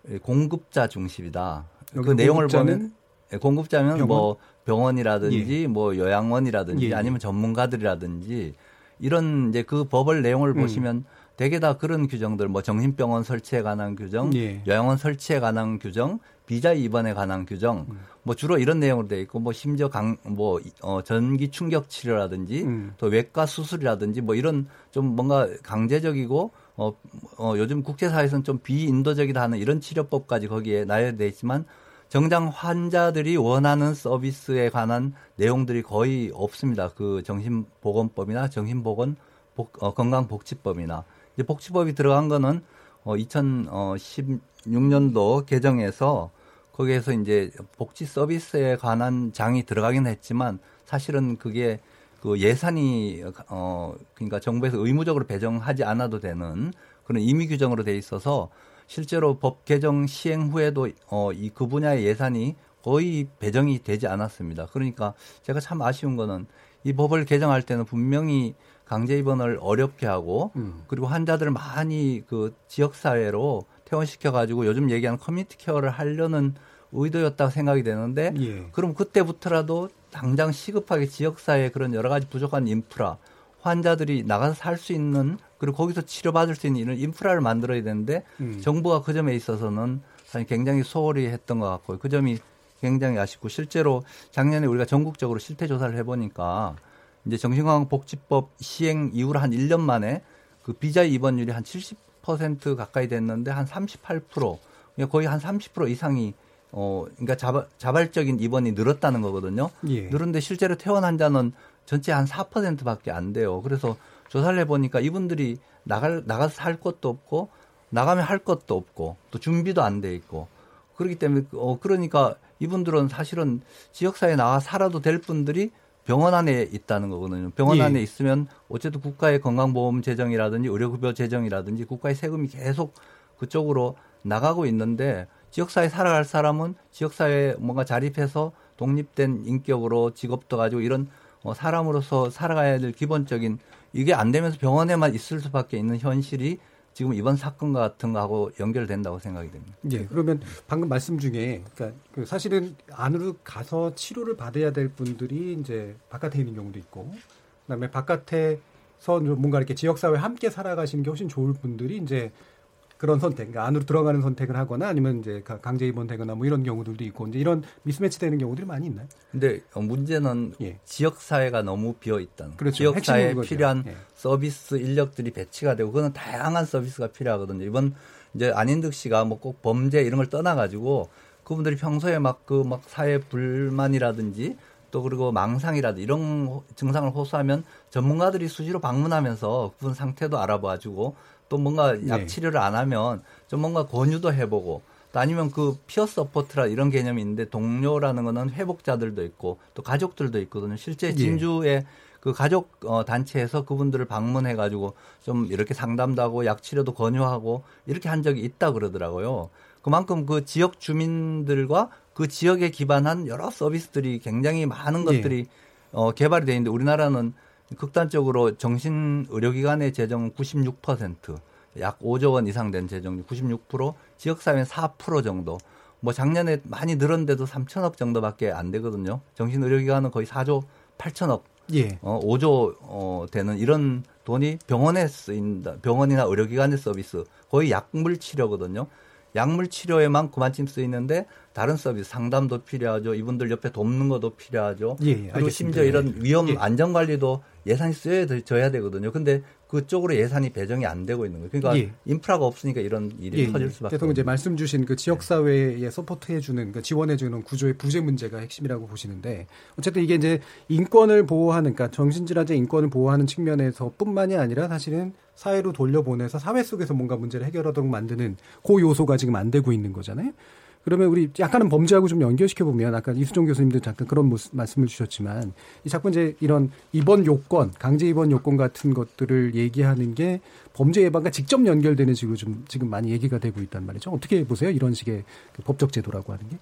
이 공급자 중심이다. 그 내용을 보면 예, 공급자면 병원? 뭐 병원이라든지 뭐 요양원이라든지 예, 예. 아니면 전문가들이라든지 이런 이제 그 법을 내용을 음. 보시면 대개 다 그런 규정들 뭐 정신병원 설치에 관한 규정, 예. 요양원 설치에 관한 규정, 비자 입원에 관한 규정, 음. 뭐 주로 이런 내용으로 돼 있고 뭐 심지어 강뭐 어, 전기 충격 치료라든지 음. 또 외과 수술이라든지 뭐 이런 좀 뭔가 강제적이고 어, 어 요즘 국제사회에서는 좀 비인도적이다 하는 이런 치료법까지 거기에 나열돼 있지만 정작 환자들이 원하는 서비스에 관한 내용들이 거의 없습니다. 그 정신보건법이나 정신보건 복, 어, 건강복지법이나 이제 복지법이 들어간 거는 어, 2016년도 개정에서 거기에서 이제 복지 서비스에 관한 장이 들어가긴 했지만 사실은 그게 그 예산이 어 그러니까 정부에서 의무적으로 배정하지 않아도 되는 그런 임의 규정으로 돼 있어서 실제로 법 개정 시행 후에도 어 이 그 분야의 예산이 거의 배정이 되지 않았습니다. 그러니까 제가 참 아쉬운 거는 이 법을 개정할 때는 분명히 강제 입원을 어렵게 하고 음. 그리고 환자들을 많이 그 지역 사회로 퇴원시켜 가지고 요즘 얘기하는 community care를 하려는 의도였다고 생각이 되는데 예. 그럼 그때부터라도 당장 시급하게 지역사회에 그런 여러 가지 부족한 인프라, 환자들이 나가서 살 수 있는 그리고 거기서 치료받을 수 있는 이런 인프라를 만들어야 되는데 음. 정부가 그 점에 있어서는 사실 굉장히 소홀히 했던 것 같고요. 그 점이 굉장히 아쉽고 실제로 작년에 우리가 전국적으로 실태 조사를 해보니까 이제 정신건강복지법 시행 이후로 한 1년 만에 그 비자 입원율이 한 70% 가까이 됐는데 한 38% 그러니까 거의 한 30% 이상이 어 그러니까 자발, 자발적인 입원이 늘었다는 거거든요. 예. 늘었는데 실제로 퇴원 환자는 전체 한 4%밖에 안 돼요. 그래서 조사를 해보니까 이분들이 나갈 나가서 살 것도 없고 나가면 할 것도 없고 또 준비도 안 돼 있고 그렇기 때문에 어 그러니까 이분들은 사실은 지역사회에 나와 살아도 될 분들이 병원 안에 있다는 거거든요. 병원 예. 안에 있으면 어쨌든 국가의 건강보험 재정이라든지 의료급여 재정이라든지 국가의 세금이 계속 그쪽으로 나가고 있는데 지역사회 살아갈 사람은 지역사회에 뭔가 자립해서 독립된 인격으로 직업도 가지고 이런 어, 사람으로서 살아가야 될 기본적인 이게 안 되면서 병원에만 있을 수밖에 있는 현실이 지금 이번 사건과 같은 거하고 연결된다고 생각이 됩니다. 예, 그러면 방금 말씀 중에 그러니까 그 사실은 안으로 가서 치료를 받아야 될 분들이 이제 바깥에 있는 경우도 있고, 그다음에 바깥에서 좀 뭔가 이렇게 지역 사회 함께 살아가시는 게 훨씬 좋을 분들이 이제 그런 선택, 그러니까 안으로 들어가는 선택을 하거나 아니면 이제 가- 강제 입원되거나 뭐 이런 경우들도 있고 이제 이런 미스매치 되는 경우들이 많이 있나요? 근데 어, 문제는 지역 사회가 너무 비어 있다는. 예. 그렇죠. 지역 사회에. 필요한 예. 서비스 인력들이 배치가 되고 그거는 다양한 서비스가 필요하거든요. 이번 이제 안인득 씨가 뭐 꼭 범죄 이런 걸 떠나 가지고 그분들이 평소에 막 그 막 사회 불만이라든지 또 그리고 망상이라든지 이런 증상을 호소하면 전문가들이 수시로 방문하면서 그분 상태도 알아봐주고 또 뭔가 약 네. 치료를 안 하면 좀 뭔가 권유도 해보고 또 아니면 그 peer support라 이런 개념이 있는데 동료라는 거는 회복자들도 있고 또 가족들도 있거든요. 실제 예. 진주에 그 가족 어, 단체에서 그분들을 방문해 가지고 좀 이렇게 상담도 하고 약 치료도 권유하고 이렇게 한 적이 있다 그러더라고요. 그만큼 그 지역 주민들과 그 지역에 기반한 여러 서비스들이 굉장히 많은 예. 것들이 어, 개발이 돼 있는데 우리나라는 극단적으로 정신 의료기관의 재정 96%약 5조 원 이상 된 재정 96% 지역사회는 4% 정도 뭐 작년에 많이 늘었는데도 3천억 정도밖에 안 되거든요. 정신 의료기관은 거의 4조 8천억 예. 어, 5조 어, 되는 이런 돈이 병원에 쓰인다. 병원이나 의료기관의 서비스 거의 약물 치료거든요. 약물 치료에만 그만큼 쓰이는데 다른 서비스 상담도 필요하죠. 이분들 옆에 돕는 것도 필요하죠. 예, 그리고 알겠습니다. 심지어 이런 위험 예. 안전 관리도 예산이 쓰여져야 되거든요. 근데 그쪽으로 예산이 배정이 안 되고 있는 거예요. 그러니까 예. 인프라가 없으니까 이런 일이 예, 터질 예. 수밖에 대통령 이제 말씀 주신 그 지역 사회에 서포트해 주는 그 지원해 주는 구조의 부재 문제가 핵심이라고 보시는데 어쨌든 이게 이제 인권을 보호하는 그러니까 정신질환자 인권을 보호하는 측면에서뿐만이 아니라 사실은 사회로 돌려보내서 사회 속에서 뭔가 문제를 해결하도록 만드는 그 요소가 지금 안 되고 있는 거잖아요. 그러면 우리 약간은 범죄하고 좀 연결시켜 보면 아까 이수종 교수님도 잠깐 그런 모습, 말씀을 주셨지만 이 자꾸 이제 이런 입원 요건, 강제 입원 요건 같은 것들을 얘기하는 게 범죄 예방과 직접 연결되는 식으로 좀 지금 많이 얘기가 되고 있단 말이죠. 어떻게 보세요? 이런 식의 그 법적 제도라고 하는 게?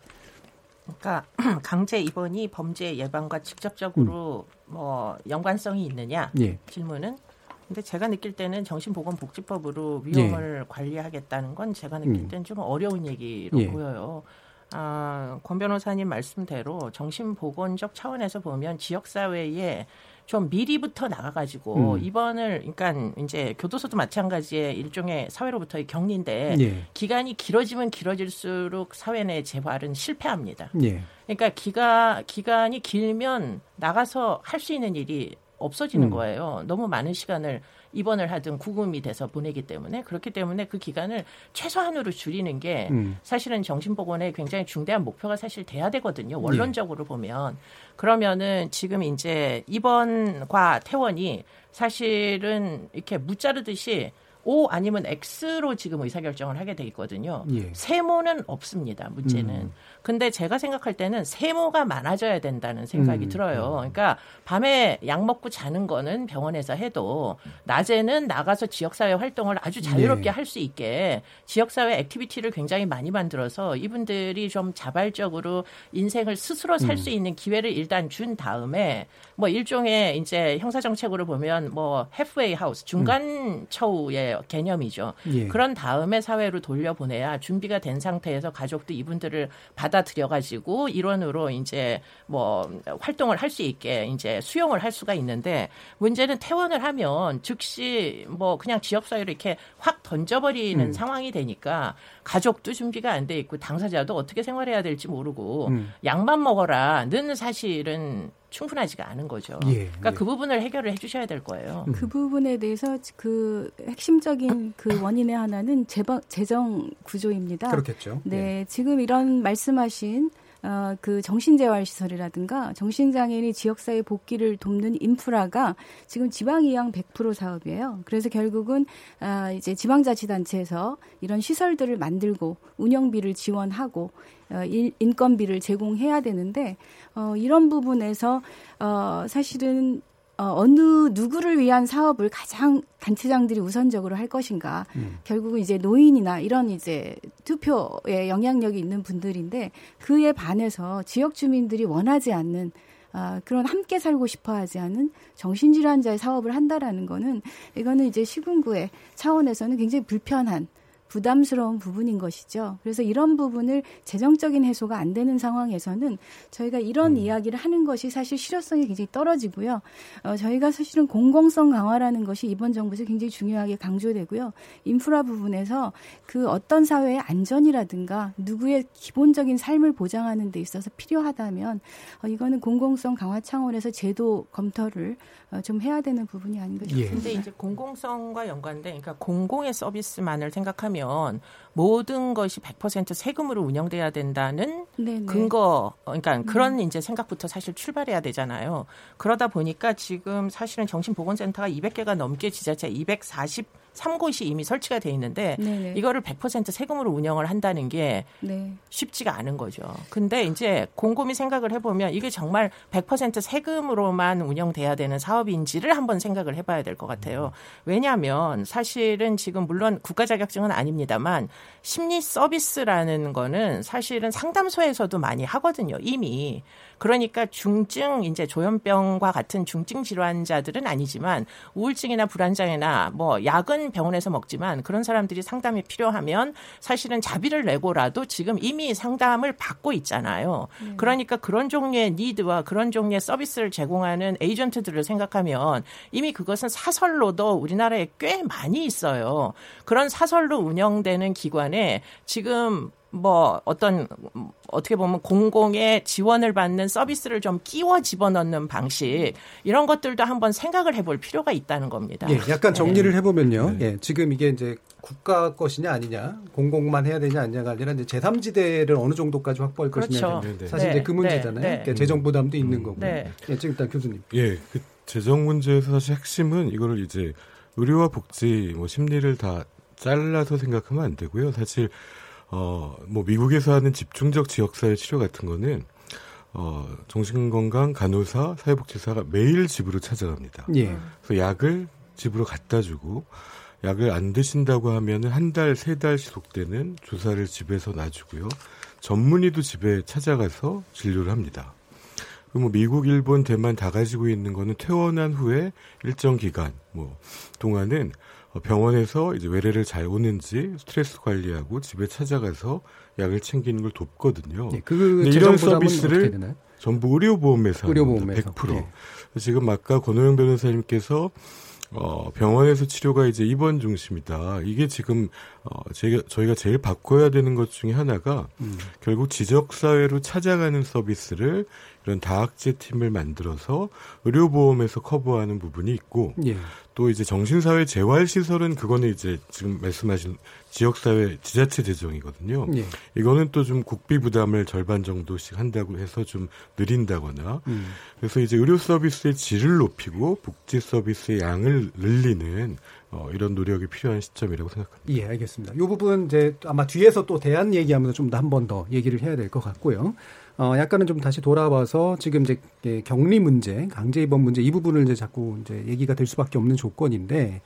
그러니까 강제 입원이 범죄 예방과 직접적으로 뭐 연관성이 있느냐 예. 질문은 근데 제가 느낄 때는 정신보건복지법으로 위험을 관리하겠다는 건 제가 느낄 예. 음. 때는 좀 어려운 얘기로 예. 보여요. 아, 권 변호사님 말씀대로 정신보건적 차원에서 보면 지역사회에 좀 미리부터 나가가지고 음. 입원을 그러니까 이제 교도소도 마찬가지의 일종의 사회로부터의 격리인데 예. 기간이 길어지면 길어질수록 사회 내 재발은 실패합니다. 예. 그러니까 기가 기간이 길면 나가서 할 수 있는 일이 없어지는 음. 거예요. 너무 많은 시간을 입원을 하든 구금이 돼서 보내기 때문에 그렇기 때문에 그 기간을 최소한으로 줄이는 게 음. 사실은 정신보건에 굉장히 중대한 목표가 사실 돼야 되거든요. 예. 원론적으로 보면 그러면은 지금 이제 입원과 퇴원이 사실은 이렇게 무자르듯이 O 아니면 X로 지금 의사결정을 하게 돼 있거든요. 예. 세모는 없습니다. 문제는. 음. 근데 제가 생각할 때는 세모가 많아져야 된다는 생각이 음. 들어요. 그러니까 밤에 약 먹고 자는 거는 병원에서 해도 낮에는 나가서 지역사회 활동을 아주 자유롭게 네. 할수 있게 지역사회 activity를 굉장히 많이 만들어서 이분들이 좀 자발적으로 인생을 스스로 살 음. 수 있는 기회를 일단 준 다음에 뭐 일종의 이제 형사정책으로 보면 뭐 halfway house 중간 처우의 개념이죠. 예. 그런 다음에 사회로 돌려보내야 준비가 된 상태에서 가족도 이분들을 받아들여 가지고 일원으로 이제 뭐 활동을 할 수 있게 이제 수용을 할 수가 있는데 문제는 퇴원을 하면 즉시 뭐 그냥 지역 사회로 이렇게 확 던져버리는 음. 상황이 되니까 가족도 준비가 안 돼 있고 당사자도 어떻게 생활해야 될지 모르고 음. 약만 먹어라는 사실은 충분하지가 않은 거죠. 예, 그러니까 예. 그 부분을 해결을 해주셔야 될 거예요. 음. 그 부분에 대해서 그 핵심적인 그 원인의 하나는 재방, 재정 구조입니다. 그렇겠죠. 네, 지금 이런 말씀하신 어, 그 정신재활시설이라든가 정신장애인이 지역사회 복귀를 돕는 인프라가 지금 지방이양 100% 사업이에요. 그래서 결국은 아, 이제 지방자치단체에서 이런 시설들을 만들고 운영비를 지원하고 어, 일- 인건비를 제공해야 되는데 어, 이런 부분에서 어, 사실은 어, 어느 누구를 위한 사업을 가장 단체장들이 우선적으로 할 것인가. 음. 결국은 이제 노인이나 이런 이제 투표에 영향력이 있는 분들인데 그에 반해서 지역 주민들이 원하지 않는 아, 그런 함께 살고 싶어 하지 않은 정신질환자의 사업을 한다라는 거는 이거는 이제 시군구의 차원에서는 굉장히 불편한 부담스러운 부분인 것이죠. 그래서 이런 부분을 재정적인 해소가 안 되는 상황에서는 저희가 이런 이야기를 하는 것이 사실 실효성이 굉장히 떨어지고요. 어, 저희가 사실은 공공성 강화라는 것이 이번 정부에서 굉장히 중요하게 강조되고요. 인프라 부분에서 그 어떤 사회의 안전이라든가 누구의 기본적인 삶을 보장하는 데 있어서 필요하다면 어, 이거는 공공성 강화 차원에서 제도 검토를 어, 좀 해야 되는 부분이 아닌가 싶습니다. 근데 이제 공공성과 연관된 그러니까 공공의 서비스만을 생각하면 하면 모든 것이 100% 세금으로 운영돼야 된다는 네네. 근거, 그러니까 음. 그런 이제 생각부터 사실 출발해야 되잖아요. 그러다 보니까 지금 사실은 정신보건센터가 200개가 넘게 지자체 243곳이 이미 설치가 돼 있는데 네네. 이거를 100% 세금으로 운영을 한다는 게 네. 쉽지가 않은 거죠. 근데 이제 곰곰이 생각을 해보면 이게 정말 100% 세금으로만 운영돼야 되는 사업인지를 한번 생각을 해봐야 될 것 같아요. 왜냐하면 사실은 지금 물론 국가 자격증은 아 닙니다만 심리 서비스라는 거는 사실은 상담소에서도 많이 하거든요. 이미. 그러니까 중증 이제 조현병과 같은 중증 질환자들은 아니지만 우울증이나 불안장애나 뭐 약은 병원에서 먹지만 그런 사람들이 상담이 필요하면 사실은 자비를 내고라도 지금 이미 상담을 받고 있잖아요. 그러니까 그런 종류의 니드와 그런 종류의 서비스를 제공하는 에이전트들을 생각하면 이미 그것은 사설로도 우리나라에 꽤 많이 있어요. 그런 사설로 운 영되는 기관에 지금 뭐 어떤 음, 어떻게 보면 공공의 지원을 받는 서비스를 좀 끼워 집어넣는 방식 이런 것들도 한번 생각을 해볼 필요가 있다는 겁니다. 예, 약간 정리를 네. 해보면요. 예, 지금 이게 이제 국가 것이냐 아니냐, 공공만 해야 되냐 아니냐가 아니라 이제 제3지대를 어느 정도까지 확보할 그렇죠. 것이냐. 네, 사실 네. 이제 그 문제잖아요. 네. 그러니까 재정 부담도 있는 거고. 네. 예, 지금 일단 교수님. 예, 그 재정 문제에서 사실 핵심은 이거를 이제 의료와 복지, 뭐 심리를 다 잘라서 생각하면 안 되고요. 사실 어, 뭐 미국에서 하는 집중적 지역사회 치료 같은 거는 어, 정신건강 간호사, 사회복지사가 매일 집으로 찾아갑니다. 예. 그래서 약을 집으로 갖다 주고 약을 안 드신다고 하면은 한 달, 세 달 지속되는 주사를 집에서 놔주고요. 전문의도 집에 찾아가서 진료를 합니다. 그뭐 미국, 일본, 대만 다 가지고 있는 거는 퇴원한 후에 일정 기간 뭐 동안은 어, 병원에서 이제 외래를 잘 오는지 스트레스 관리하고 집에 찾아가서 약을 챙기는 걸 돕거든요. 예, 그 이런 서비스를? 전부 의료보험에서 의료보험에서. 100%. 예. 지금 아까 권호영 변호사님께서 어, 병원에서 치료가 이제 입원 중심이다. 이게 지금 어, 저희가, 저희가 제일 바꿔야 되는 것 중에 하나가 음. 결국 지적사회로 찾아가는 서비스를 이런 다학제 팀을 만들어서 의료보험에서 커버하는 부분이 있고 예. 또 이제 정신사회 재활시설은 그거는 이제 지금 말씀하신 지역사회 지자체 재정이거든요. 예. 이거는 또 좀 국비 부담을 절반 정도씩 한다고 해서 좀 느린다거나 음. 그래서 이제 의료 서비스의 질을 높이고 복지 서비스의 양을 늘리는 어, 이런 노력이 필요한 시점이라고 생각합니다. 예, 알겠습니다. 이 부분 이제 아마 뒤에서 또 대안 얘기하면서 좀더한번 더 얘기를 해야 될 것 같고요. 어, 약간은 좀 다시 돌아와서 지금 이제 예, 격리 문제, 강제 입원 문제 이 부분을 이제 자꾸 이제 얘기가 될 수밖에 없는 조건인데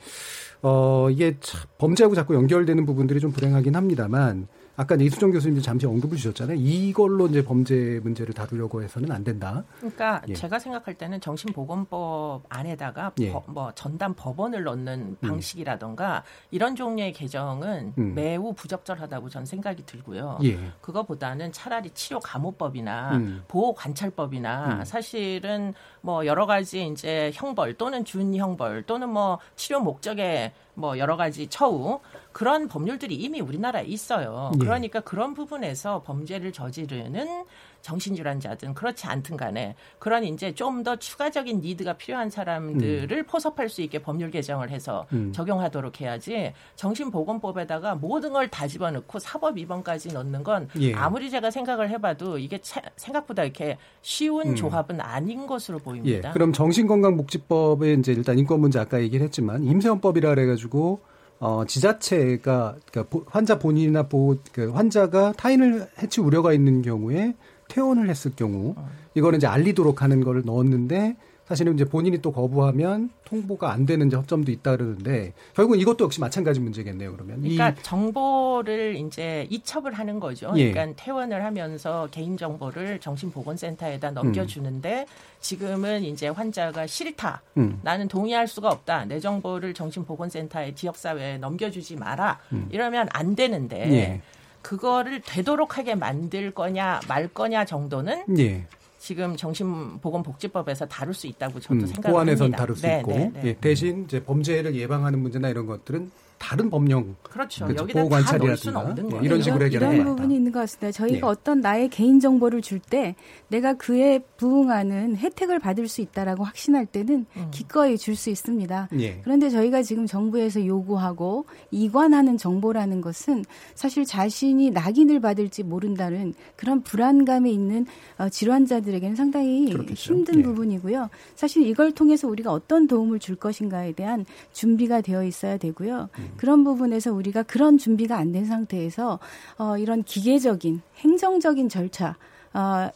어, 이게 참 범죄하고 자꾸 연결되는 부분들이 좀 불행하긴 합니다만 아까 이수정 교수님도 잠시 언급을 주셨잖아요. 이걸로 이제 범죄 문제를 다루려고 해서는 안 된다. 그러니까 예. 제가 생각할 때는 정신보건법 안에다가 예. 법- 뭐 전담 법원을 넣는 방식이라던가 이런 종류의 개정은 음. 매우 부적절하다고 전 생각이 들고요. 예. 그거보다는 차라리 치료 감호법이나 음. 보호 관찰법이나 음. 사실은 뭐 여러 가지 이제 형벌 또는 준형벌 또는 뭐 치료 목적의 뭐 여러 가지 처우 그런 법률들이 이미 우리나라에 있어요. 예. 그러니까 그런 부분에서 범죄를 저지르는 정신질환자든 그렇지 않든 간에 그런 이제 좀 더 추가적인 니드가 필요한 사람들을 포섭할 수 있게 법률 개정을 해서 음. 적용하도록 해야지 정신보건법에다가 모든 걸 다 집어넣고 사법 위반까지 넣는 건 예. 아무리 제가 생각을 해봐도 이게 차- 생각보다 이렇게 쉬운 음. 조합은 아닌 것으로 예. 보입니다. 그럼 정신건강복지법에 이제 일단 인권 문제 아까 얘기를 했지만 임세원법이라 그래가지고 어, 지자체가 보- 환자 본인이나 보, 그 환자가 타인을 해치 우려가 있는 경우에 퇴원을 했을 경우 이거는 이제 알리도록 하는 거를 넣었는데 사실은 이제 본인이 또 거부하면 통보가 안 되는 허점도 있다 그러는데 결국은 이것도 역시 마찬가지 문제겠네요. 그러면 그러니까 이 정보를 이제 이첩을 하는 거죠. 예. 그러니까 퇴원을 하면서 개인 정보를 정신보건센터에다 넘겨주는데 지금은 이제 환자가 싫다. 음. 나는 동의할 수가 없다. 내 정보를 정신보건센터에 지역사회에 넘겨주지 마라. 이러면 안 되는데 음. 예. 그거를 되도록 하게 만들 거냐 말 거냐 정도는 예. 지금 정신보건복지법에서 다룰 수 있다고 저도 음, 생각을 보안에선 합니다. 다룰 수 네, 있고 네, 네. 예, 대신 이제 범죄를 예방하는 문제나 이런 것들은 다른 법령 그렇죠. 그렇죠. 여기다 보호 다 넣을 관찰이라든가 수는 없는 예. 이런 식으로 해결하는 이런. 부분이 있는 것 같습니다. 저희가 예. 어떤 나의 개인 정보를 줄 때 내가 그에 부응하는 혜택을 받을 수 있다라고 확신할 때는 음. 기꺼이 줄 수 있습니다. 예. 그런데 저희가 지금 정부에서 요구하고 이관하는 정보라는 것은 사실 자신이 낙인을 받을지 모른다는 그런 불안감에 있는 어, 질환자들에게는 상당히 그렇겠죠. 힘든 예. 부분이고요. 사실 이걸 통해서 우리가 어떤 도움을 줄 것인가에 대한 준비가 되어 있어야 되고요. 음. 그런 부분에서 우리가 그런 준비가 안 된 상태에서 어, 이런 기계적인 행정적인 절차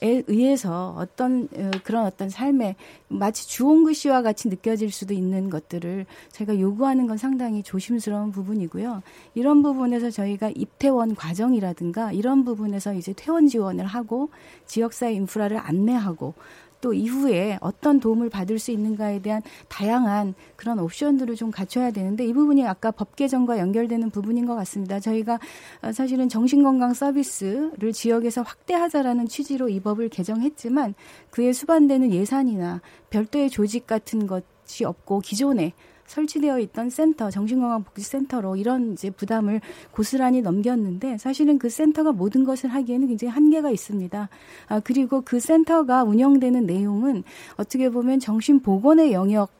에 의해서 어떤 어, 그런 어떤 삶에 마치 주홍글씨와 같이 느껴질 수도 있는 것들을 저희가 요구하는 건 상당히 조심스러운 부분이고요. 이런 부분에서 저희가 입퇴원 과정이라든가 이런 부분에서 이제 퇴원 지원을 하고 지역사회 인프라를 안내하고 또 이후에 어떤 도움을 받을 수 있는가에 대한 다양한 그런 옵션들을 좀 갖춰야 되는데 이 부분이 아까 법 개정과 연결되는 부분인 것 같습니다. 저희가 어, 사실은 정신건강 서비스를 지역에서 확대하자라는 취지로 이 법을 개정했지만 그에 수반되는 예산이나 별도의 조직 같은 것이 없고 기존에 설치되어 있던 센터, 정신건강복지센터로 이런 이제 부담을 고스란히 넘겼는데 사실은 그 센터가 모든 것을 하기에는 굉장히 한계가 있습니다. 아, 그리고 그 센터가 운영되는 내용은 어떻게 보면 정신보건의 영역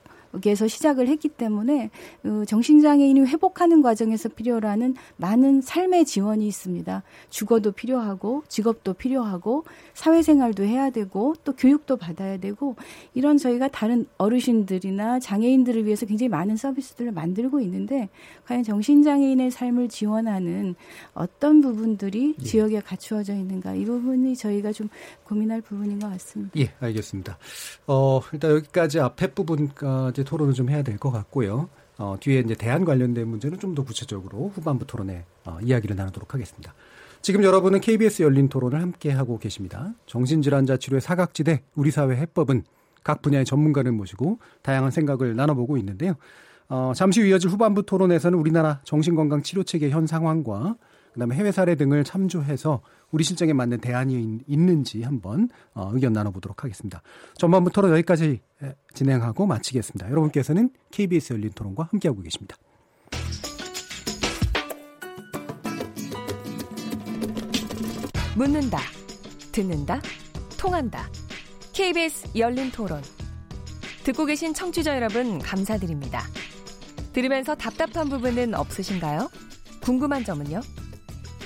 에서 시작을 했기 때문에 어, 정신장애인이 회복하는 과정에서 필요로 하는 많은 삶의 지원이 있습니다. 주거도 필요하고 직업도 필요하고 사회생활도 해야 되고 또 교육도 받아야 되고 이런 저희가 다른 어르신들이나 장애인들을 위해서 굉장히 많은 서비스들을 만들고 있는데 과연 정신장애인의 삶을 지원하는 어떤 부분들이 예. 지역에 갖추어져 있는가 이 부분이 저희가 좀 고민할 부분인 것 같습니다. 예, 알겠습니다. 어, 일단 여기까지 앞에 부분까지 토론을 좀 해야 될 것 같고요. 어, 뒤에 이제 대안 관련된 문제는 좀 더 구체적으로 후반부 토론에 어, 이야기를 나누도록 하겠습니다. 지금 여러분은 KBS 열린 토론을 함께 하고 계십니다. 정신질환자 치료의 사각지대 우리 사회 해법은 각 분야의 전문가를 모시고 다양한 생각을 나눠보고 있는데요. 어, 잠시 후 이어질 후반부 토론에서는 우리나라 정신건강 치료 체계 현 상황과 그다음에 해외 사례 등을 참조해서 우리 실정에 맞는 대안이 있는지 한번 어, 의견 나눠보도록 하겠습니다. 전반부 토론 여기까지 진행하고 마치겠습니다. 여러분께서는 KBS 열린 토론과 함께하고 계십니다. 묻는다, 듣는다, 통한다. KBS 열린 토론. 듣고 계신 청취자 여러분, 감사드립니다. 들으면서 답답한 부분은 없으신가요? 궁금한 점은요?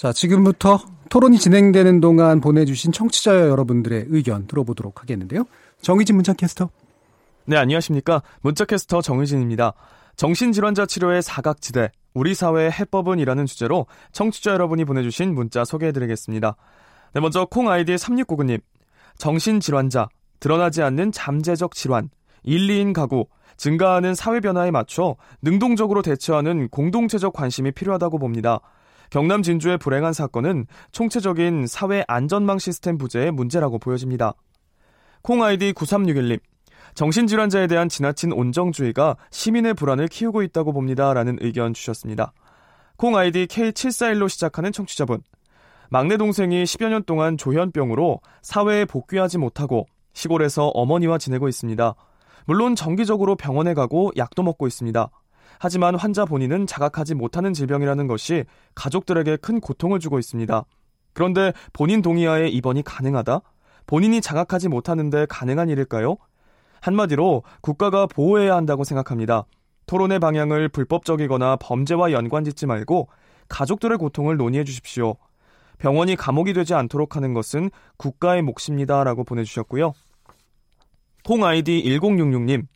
자, 지금부터 토론이 진행되는 동안 보내주신 청취자 여러분들의 의견 들어보도록 하겠는데요. 정의진 문자캐스터. 네, 안녕하십니까. 문자캐스터 정의진입니다. 정신질환자 치료의 사각지대, 우리 사회의 해법은 이라는 주제로 청취자 여러분이 보내주신 문자 소개해드리겠습니다. 네, 먼저 콩 아이디 3699님. 정신질환자, 드러나지 않는 잠재적 질환, 1, 2인 가구, 증가하는 사회 변화에 맞춰 능동적으로 대처하는 공동체적 관심이 필요하다고 봅니다. 경남 진주의 불행한 사건은 총체적인 사회 안전망 시스템 부재의 문제라고 보여집니다. 콩 아이디 9361님. 정신질환자에 대한 지나친 온정주의가 시민의 불안을 키우고 있다고 봅니다. 라는 의견 주셨습니다. 콩 아이디 K741로 시작하는 청취자분. 막내 동생이 10여 년 동안 조현병으로 사회에 복귀하지 못하고 시골에서 어머니와 지내고 있습니다. 물론 정기적으로 병원에 가고 약도 먹고 있습니다. 하지만 환자 본인은 자각하지 못하는 질병이라는 것이 가족들에게 큰 고통을 주고 있습니다. 그런데 본인 동의하에 입원이 가능하다? 본인이 자각하지 못하는데 가능한 일일까요? 한마디로 국가가 보호해야 한다고 생각합니다. 토론의 방향을 불법적이거나 범죄와 연관 짓지 말고 가족들의 고통을 논의해 주십시오. 병원이 감옥이 되지 않도록 하는 것은 국가의 몫입니다. 라고 보내주셨고요. 콩 아이디 1066님.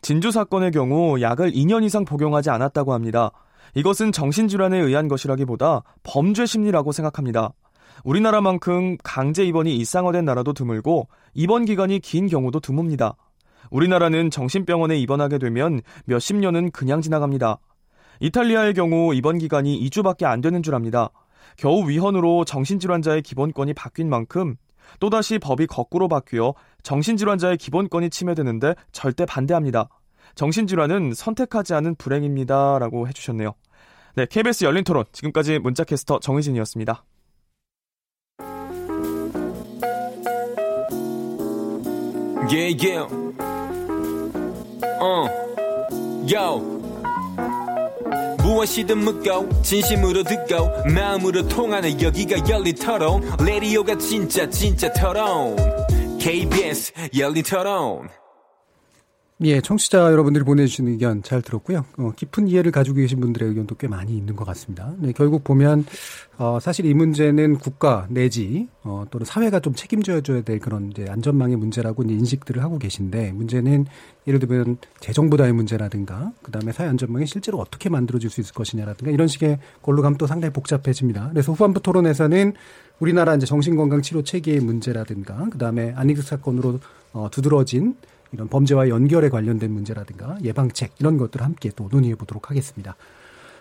진주 사건의 경우 약을 2년 이상 복용하지 않았다고 합니다. 이것은 정신질환에 의한 것이라기보다 범죄 심리라고 생각합니다. 우리나라만큼 강제 입원이 일상화된 나라도 드물고 입원 기간이 긴 경우도 드뭅니다. 우리나라는 정신병원에 입원하게 되면 몇십 년은 그냥 지나갑니다. 이탈리아의 경우 입원 기간이 2주밖에 안 되는 줄 압니다. 겨우 위헌으로 정신질환자의 기본권이 바뀐 만큼 또다시 법이 거꾸로 바뀌어 정신질환자의 기본권이 침해되는데 절대 반대합니다. 정신질환은 선택하지 않은 불행입니다. 라고 해주셨네요. 네, KBS 열린 토론. 지금까지 문자캐스터 정희진이었습니다. Yeah, yeah. 어, yo. 무엇이든 묻고 진심으로 듣고 마음으로 통하는 여기가 열린 토론 레디오가 진짜 진짜 토론 KBS 열린 토론 예, 청취자 여러분들이 보내주신 의견 잘 들었고요. 어, 깊은 이해를 가지고 계신 분들의 의견도 꽤 많이 있는 것 같습니다. 네, 결국 보면 어, 사실 이 문제는 국가 내지 어, 또는 사회가 좀 책임져야 줘야 될 그런 이제 안전망의 문제라고 이제 인식들을 하고 계신데 문제는 예를 들면 재정 부담의 문제라든가 그다음에 사회 안전망이 실제로 어떻게 만들어질 수 있을 것이냐라든가 이런 식의 걸로 가면 또 상당히 복잡해집니다. 그래서 후반부 토론에서는 우리나라 이제 정신건강 치료 체계의 문제라든가 그다음에 안익 사건으로 어, 두드러진 이런 범죄와 연결에 관련된 문제라든가 예방책 이런 것들을 함께 또 논의해 보도록 하겠습니다.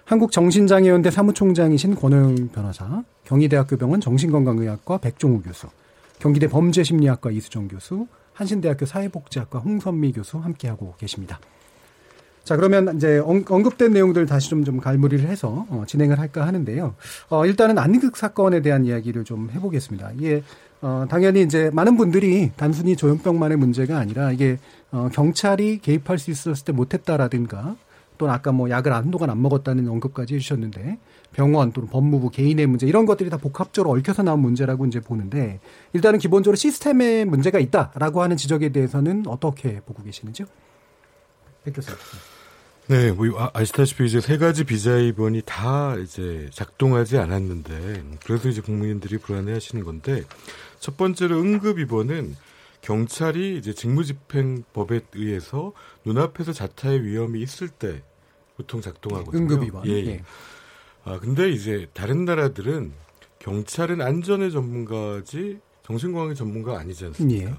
한국정신장애연대 사무총장이신 권호영 변호사, 경희대학교 병원 정신건강의학과 백종우 교수, 경기대 범죄심리학과 이수정 교수, 한신대학교 사회복지학과 홍선미 교수 함께하고 계십니다. 자, 그러면 이제 언급된 내용들 다시 좀, 좀 갈무리를 해서 어, 진행을 할까 하는데요. 어, 일단은 안익 사건에 대한 이야기를 좀 해보겠습니다. 이게 어, 당연히 이제 많은 분들이 단순히 조현병만의 문제가 아니라 이게 어, 경찰이 개입할 수 있었을 때 못했다라든가 또는 아까 뭐 약을 한동안 안 먹었다는 언급까지 해주셨는데 병원 또는 법무부 개인의 문제 이런 것들이 다 복합적으로 얽혀서 나온 문제라고 이제 보는데 일단은 기본적으로 시스템에 문제가 있다라고 하는 지적에 대해서는 어떻게 보고 계시는지요? 백 교수님. 네, 뭐 아, 아시다시피 이제 세 가지 비자 입원이 다 이제 작동하지 않았는데 그래서 이제 국민들이 불안해하시는 건데 첫 번째로 응급 입원은 경찰이 이제 직무집행법에 의해서 눈앞에서 자타의 위험이 있을 때 보통 작동하거든요. 응급 입원. 예, 예. 아 근데 이제 다른 나라들은 경찰은 안전의 전문가지 정신건강의 전문가 아니지 않습니까? 예.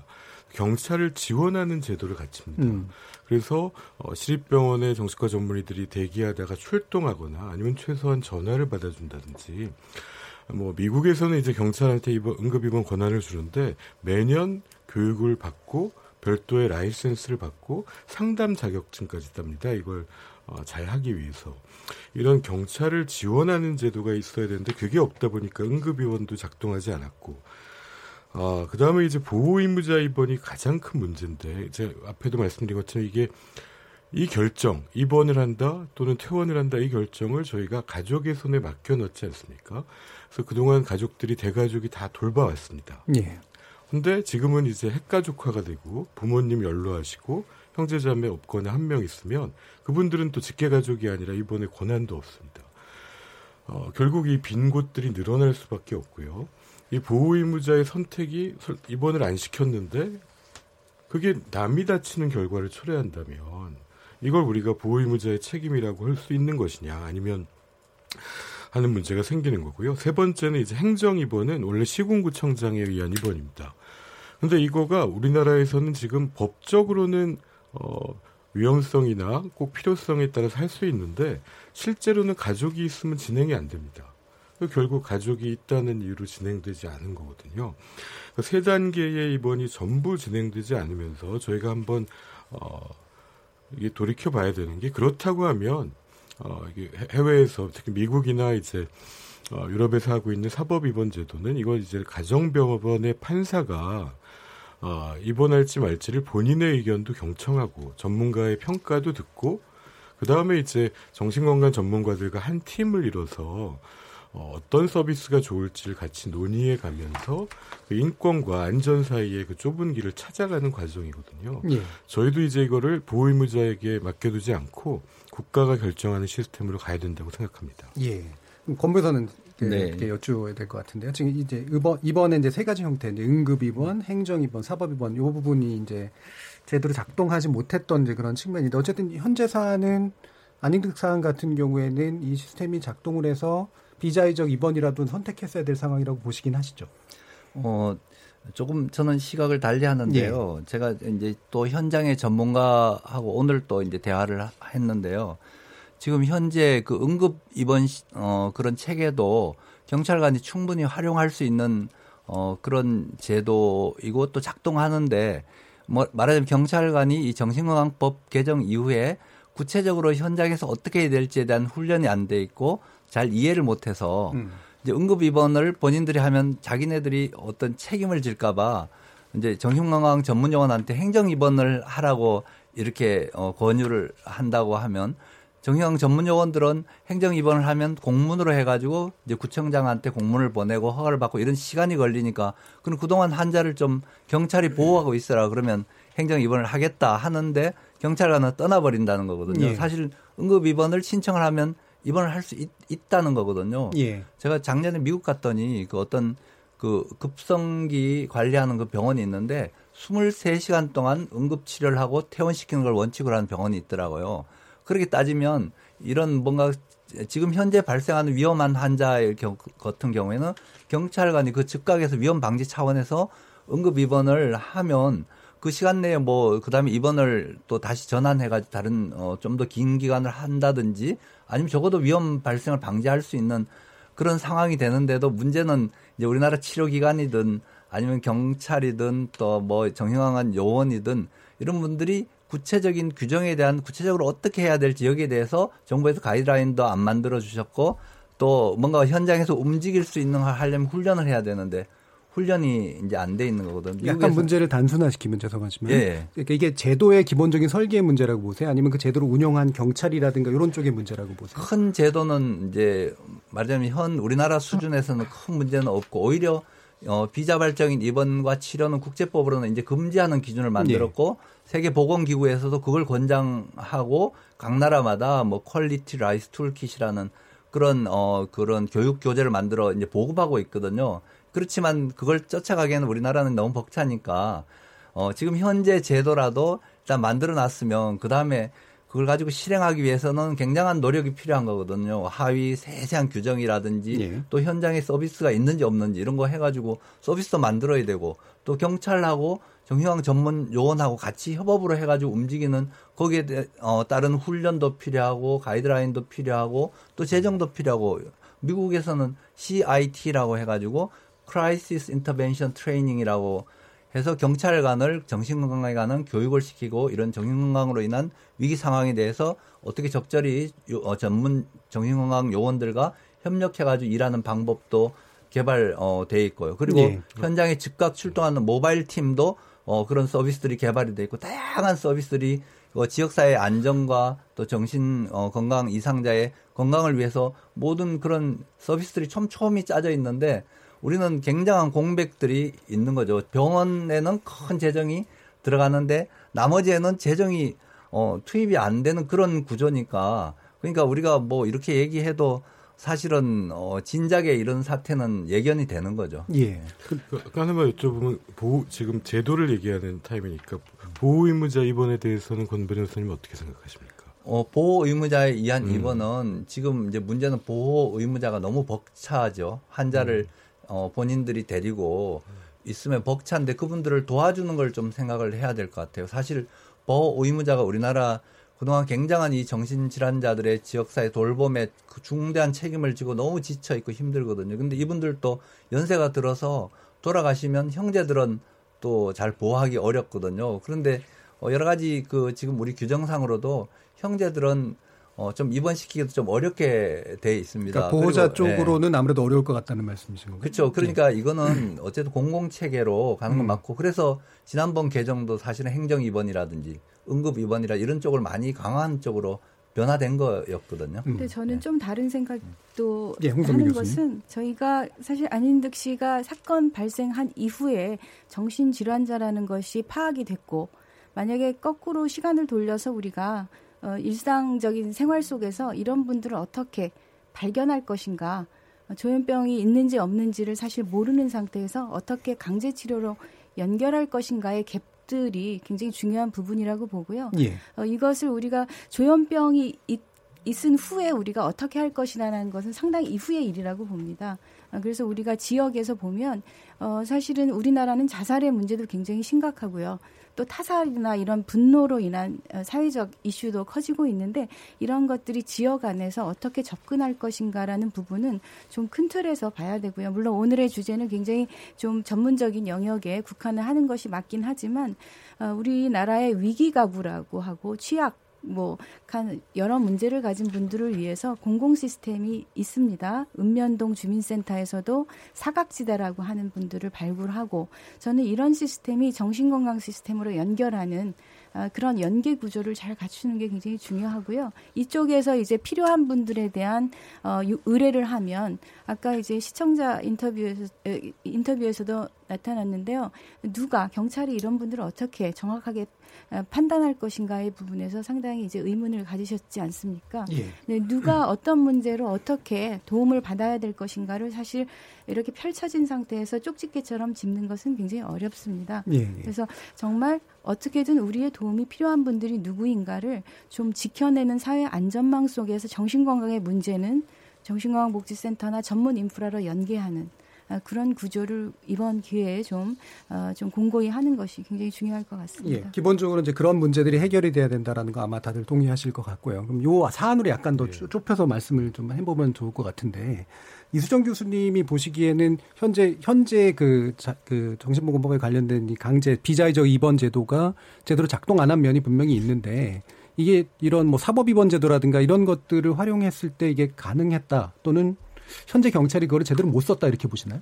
경찰을 지원하는 제도를 갖춥니다. 음. 그래서 어, 시립병원의 정신과 전문의들이 대기하다가 출동하거나 아니면 최소한 전화를 받아준다든지 뭐 미국에서는 이제 경찰한테 입원, 응급 입원 권한을 주는데 매년 교육을 받고 별도의 라이센스를 받고 상담 자격증까지 땁니다. 이걸 어, 잘 하기 위해서 이런 경찰을 지원하는 제도가 있어야 되는데 그게 없다 보니까 응급 입원도 작동하지 않았고 아, 그 다음에 이제 보호의무자 입원이 가장 큰 문제인데, 이제 앞에도 말씀드린 것처럼 이게 이 결정, 입원을 한다 또는 퇴원을 한다 이 결정을 저희가 가족의 손에 맡겨놓지 않습니까? 그래서 그동안 가족들이 대가족이 다 돌봐왔습니다. 예. 근데 지금은 이제 핵가족화가 되고 부모님 연로하시고 형제자매 없거나 한 명 있으면 그분들은 또 직계가족이 아니라 입원의 권한도 없습니다. 어, 결국 이 빈 곳들이 늘어날 수밖에 없고요. 이 보호의무자의 선택이 입원을 안 시켰는데 그게 남이 다치는 결과를 초래한다면 이걸 우리가 보호의무자의 책임이라고 할 수 있는 것이냐 아니면 하는 문제가 생기는 거고요. 세 번째는 이제 행정 입원은 원래 시군구청장에 의한 입원입니다. 근데 이거가 우리나라에서는 지금 법적으로는 어 위험성이나 꼭 필요성에 따라서 할 수 있는데 실제로는 가족이 있으면 진행이 안 됩니다. 결국 가족이 있다는 이유로 진행되지 않은 거거든요. 그세 단계의 입원이 전부 진행되지 않으면서 저희가 한번 어 이게 돌이켜 봐야 되는 게 그렇다고 하면 어 이게 해외에서 특히 미국이나 이제 어 유럽에서 하고 있는 사법 입원 제도는 이걸 이제 가정병원의 판사가 어, 입원할지 말지를 본인의 의견도 경청하고 전문가의 평가도 듣고 그 다음에 이제 정신건강 전문가들과 한 팀을 이뤄서 어, 어떤 서비스가 좋을지를 같이 논의해 가면서 그 인권과 안전 사이의 그 좁은 길을 찾아가는 과정이거든요. 예. 저희도 이제 이거를 보호의무자에게 맡겨두지 않고 국가가 결정하는 시스템으로 가야 된다고 생각합니다. 예. 권부사는 네. 이렇게 여쭈어야 될 것 같은데요. 지금 이제 이번 이번에 이제 세 가지 형태, 이제 응급 입원, 행정 입원, 사법 입원 이 부분이 이제 제대로 작동하지 못했던 이제 그런 측면인데 어쨌든 현재 사안은 안익득 사안 같은 경우에는 이 시스템이 작동을 해서 비자의적 입원이라도 선택했어야 될 상황이라고 보시긴 하시죠. 어, 조금 저는 시각을 달리 하는데요. 예. 제가 이제 또 현장의 전문가하고 오늘 또 이제 대화를 했는데요. 지금 현재 그 응급 입원 시- 어 그런 체계도 경찰관이 충분히 활용할 수 있는 어 그런 제도이고 또 작동하는데 뭐 말하자면 경찰관이 이 정신건강법 개정 이후에 구체적으로 현장에서 어떻게 해야 될지에 대한 훈련이 안 돼 있고 잘 이해를 못해서 이제 응급 입원을 본인들이 하면 자기네들이 어떤 책임을 질까봐 이제 정신건강 전문요원한테 행정 입원을 하라고 이렇게 어, 권유를 한다고 하면 정형 전문 요원들은 행정 입원을 하면 공문으로 해가지고 이제 구청장한테 공문을 보내고 허가를 받고 이런 시간이 걸리니까 그럼 그동안 환자를 좀 경찰이 보호하고 있어라 그러면 행정 입원을 하겠다 하는데 경찰관은 떠나버린다는 거거든요. 예. 사실 응급 입원을 신청을 하면 입원을 할 수 있다는 거거든요. 예. 제가 작년에 미국 갔더니 그 어떤 그 급성기 관리하는 그 병원이 있는데 23시간 동안 응급 치료를 하고 퇴원시키는 걸 원칙으로 하는 병원이 있더라고요. 그렇게 따지면 이런 뭔가 지금 현재 발생하는 위험한 환자의 경, 같은 경우에는 경찰관이 그 즉각에서 위험 방지 차원에서 응급 입원을 하면 그 시간 내에 뭐 그다음에 입원을 또 다시 전환해가지고 다른 어, 좀 더 긴 기간을 한다든지 아니면 적어도 위험 발생을 방지할 수 있는 그런 상황이 되는데도 문제는 이제 우리나라 치료 기관이든 아니면 경찰이든 또 뭐 정형한 요원이든 이런 분들이 구체적인 규정에 대한 구체적으로 어떻게 해야 될지 여기에 대해서 정부에서 가이드라인도 안 만들어 주셨고 또 뭔가 현장에서 움직일 수 있는 걸 하려면 훈련을 해야 되는데 훈련이 이제 안 돼 있는 거거든요. 약간 문제를 단순화시키면 죄송하지만 예. 그러니까 이게 제도의 기본적인 설계의 문제라고 보세요? 아니면 그 제도를 운영한 경찰이라든가 이런 쪽의 문제라고 보세요? 큰 제도는 이제 말하자면 현 우리나라 수준에서는 큰 문제는 없고 오히려 어, 비자발적인 입원과 치료는 국제법으로는 이제 금지하는 기준을 만들었고 세계 보건기구에서도 그걸 권장하고 각 나라마다 뭐 Quality Rights Toolkit이라는 그런 어 그런 교육 교재를 만들어 이제 보급하고 있거든요. 그렇지만 그걸 쫓아가기에는 우리나라는 너무 벅차니까 어 지금 현재 제도라도 일단 만들어 놨으면 그 다음에 그걸 가지고 실행하기 위해서는 굉장한 노력이 필요한 거거든요. 하위 세세한 규정이라든지 예. 또 현장에 서비스가 있는지 없는지 이런 거 해가지고 서비스도 만들어야 되고 또 경찰하고 정형외과 전문 요원하고 같이 협업으로 해가지고 움직이는 거기에 대, 어, 따른 훈련도 필요하고 가이드라인도 필요하고 또 재정도 필요하고 미국에서는 CIT라고 해가지고 Crisis Intervention Training이라고 해서 경찰관을 정신건강에 관한 교육을 시키고 이런 정신건강으로 인한 위기 상황에 대해서 어떻게 적절히 요- 어, 전문 정신건강 요원들과 협력해가지고 일하는 방법도 개발 어, 돼 있고요. 그리고 예. 현장에 즉각 출동하는 모바일 팀도 어, 그런 서비스들이 개발이 돼 있고 다양한 서비스들이 어, 지역사회 안정과 또 정신 어, 건강 이상자의 건강을 위해서 모든 그런 서비스들이 촘촘히 짜져 있는데 우리는 굉장한 공백들이 있는 거죠. 병원에는 큰 재정이 들어가는데 나머지에는 재정이 어, 투입이 안 되는 그런 구조니까 그러니까 우리가 뭐 이렇게 얘기해도 사실은 어, 진작에 이런 사태는 예견이 되는 거죠. 예. 그, 그 하나만 여쭤보면 보호 지금 제도를 얘기하는 타임이니까 보호 의무자 입원에 대해서는 권 변호사님 어떻게 생각하십니까? 어, 보호 의무자에 의한 음. 입원은 지금 이제 문제는 보호 의무자가 너무 벅차죠. 환자를 음. 어, 본인들이 데리고 있으면 벅찬데 그분들을 도와주는 걸 좀 생각을 해야 될 것 같아요. 사실 보호 의무자가 우리나라 그동안 굉장한 이 정신질환자들의 지역사회 돌봄에 그 중대한 책임을 지고 너무 지쳐 있고 힘들거든요. 근데 이분들도 연세가 들어서 돌아가시면 형제들은 또 잘 보호하기 어렵거든요. 그런데 어, 여러 가지 그 지금 우리 규정상으로도 형제들은 어, 좀 입원시키기도 좀 어렵게 돼 있습니다. 그러니까 보호자 그리고, 예. 쪽으로는 아무래도 어려울 것 같다는 말씀이신 거죠. 그렇죠. 그러니까 이거는 어쨌든 공공 체계로 가는 건 음. 맞고 그래서 지난번 개정도 사실은 행정 입원이라든지 응급 입원이라 이런 쪽을 많이 강화한 쪽으로 변화된 거였거든요. 근데 저는 좀 다른 생각도 예, 홍성민 하는 교수님. 것은 저희가 사실 안인득 씨가 사건 발생한 이후에 정신 질환자라는 것이 파악이 됐고 만약에 거꾸로 시간을 돌려서 우리가 어, 일상적인 생활 속에서 이런 분들을 어떻게 발견할 것인가 어, 조현병이 있는지 없는지를 사실 모르는 상태에서 어떻게 강제 치료로 연결할 것인가의 갭들이 굉장히 중요한 부분이라고 보고요. 예. 어, 이것을 우리가 조현병이 있, 있은 후에 우리가 어떻게 할 것이라는 것은 상당히 이후의 일이라고 봅니다. 아, 그래서 우리가 지역에서 보면 어, 사실은 우리나라는 자살의 문제도 굉장히 심각하고요. 또 타살이나 이런 분노로 인한 어, 사회적 이슈도 커지고 있는데 이런 것들이 지역 안에서 어떻게 접근할 것인가라는 부분은 좀 큰 틀에서 봐야 되고요. 물론 오늘의 주제는 굉장히 좀 전문적인 영역에 국한을 하는 것이 맞긴 하지만 어, 우리나라의 위기 가구라고 하고 취약 뭐 여러 문제를 가진 분들을 위해서 공공 시스템이 있습니다. 읍면동 주민센터에서도 사각지대라고 하는 분들을 발굴하고 저는 이런 시스템이 정신건강 시스템으로 연결하는 아, 그런 연계 구조를 잘 갖추는 게 굉장히 중요하고요. 이쪽에서 이제 필요한 분들에 대한 어, 의뢰를 하면 아까 이제 시청자 인터뷰에서 인터뷰에서도 나타났는데요. 누가 경찰이 이런 분들을 어떻게 정확하게 어, 판단할 것인가의 부분에서 상당히 이제 의문을 가지셨지 않습니까? 예. 네, 누가 어떤 문제로 어떻게 도움을 받아야 될 것인가를 사실 이렇게 펼쳐진 상태에서 쪽집게처럼 짚는 것은 굉장히 어렵습니다. 예, 예. 그래서 정말 어떻게든 우리의 도움이 필요한 분들이 누구인가를 좀 지켜내는 사회 안전망 속에서 정신건강의 문제는 정신건강복지센터나 전문 인프라로 연계하는 아, 그런 구조를 이번 기회에 좀, 어, 좀 공고히 하는 것이 굉장히 중요할 것 같습니다. 예, 기본적으로 이제 그런 문제들이 해결이 돼야 된다라는 거 아마 다들 동의하실 것 같고요. 그럼 요 사안으로 약간 더 예. 좁혀서 말씀을 좀 해보면 좋을 것 같은데 이수정 교수님이 보시기에는 현재 현재 그, 자, 그 정신보건법에 관련된 이 강제 비자의적 입원 제도가 제대로 작동 안 한 면이 분명히 있는데 이게 이런 뭐 사법 입원 제도라든가 이런 것들을 활용했을 때 이게 가능했다 또는 현재 경찰이 그거를 제대로 못 썼다 이렇게 보시나요?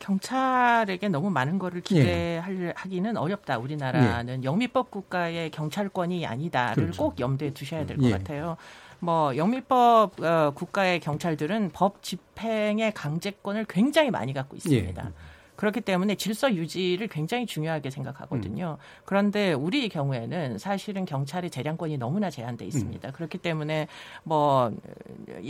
경찰에게 너무 많은 거를 기대하기는 예. 어렵다. 우리나라는 예. 영미법 국가의 경찰권이 아니다를 그렇죠. 꼭 염두에 두셔야 될것 예. 같아요. 뭐 영미법 어, 국가의 경찰들은 법 집행의 강제권을 굉장히 많이 갖고 있습니다. 예. 그렇기 때문에 질서 유지를 굉장히 중요하게 생각하거든요. 음. 그런데 우리 경우에는 사실은 경찰의 재량권이 너무나 제한돼 있습니다. 음. 그렇기 때문에 뭐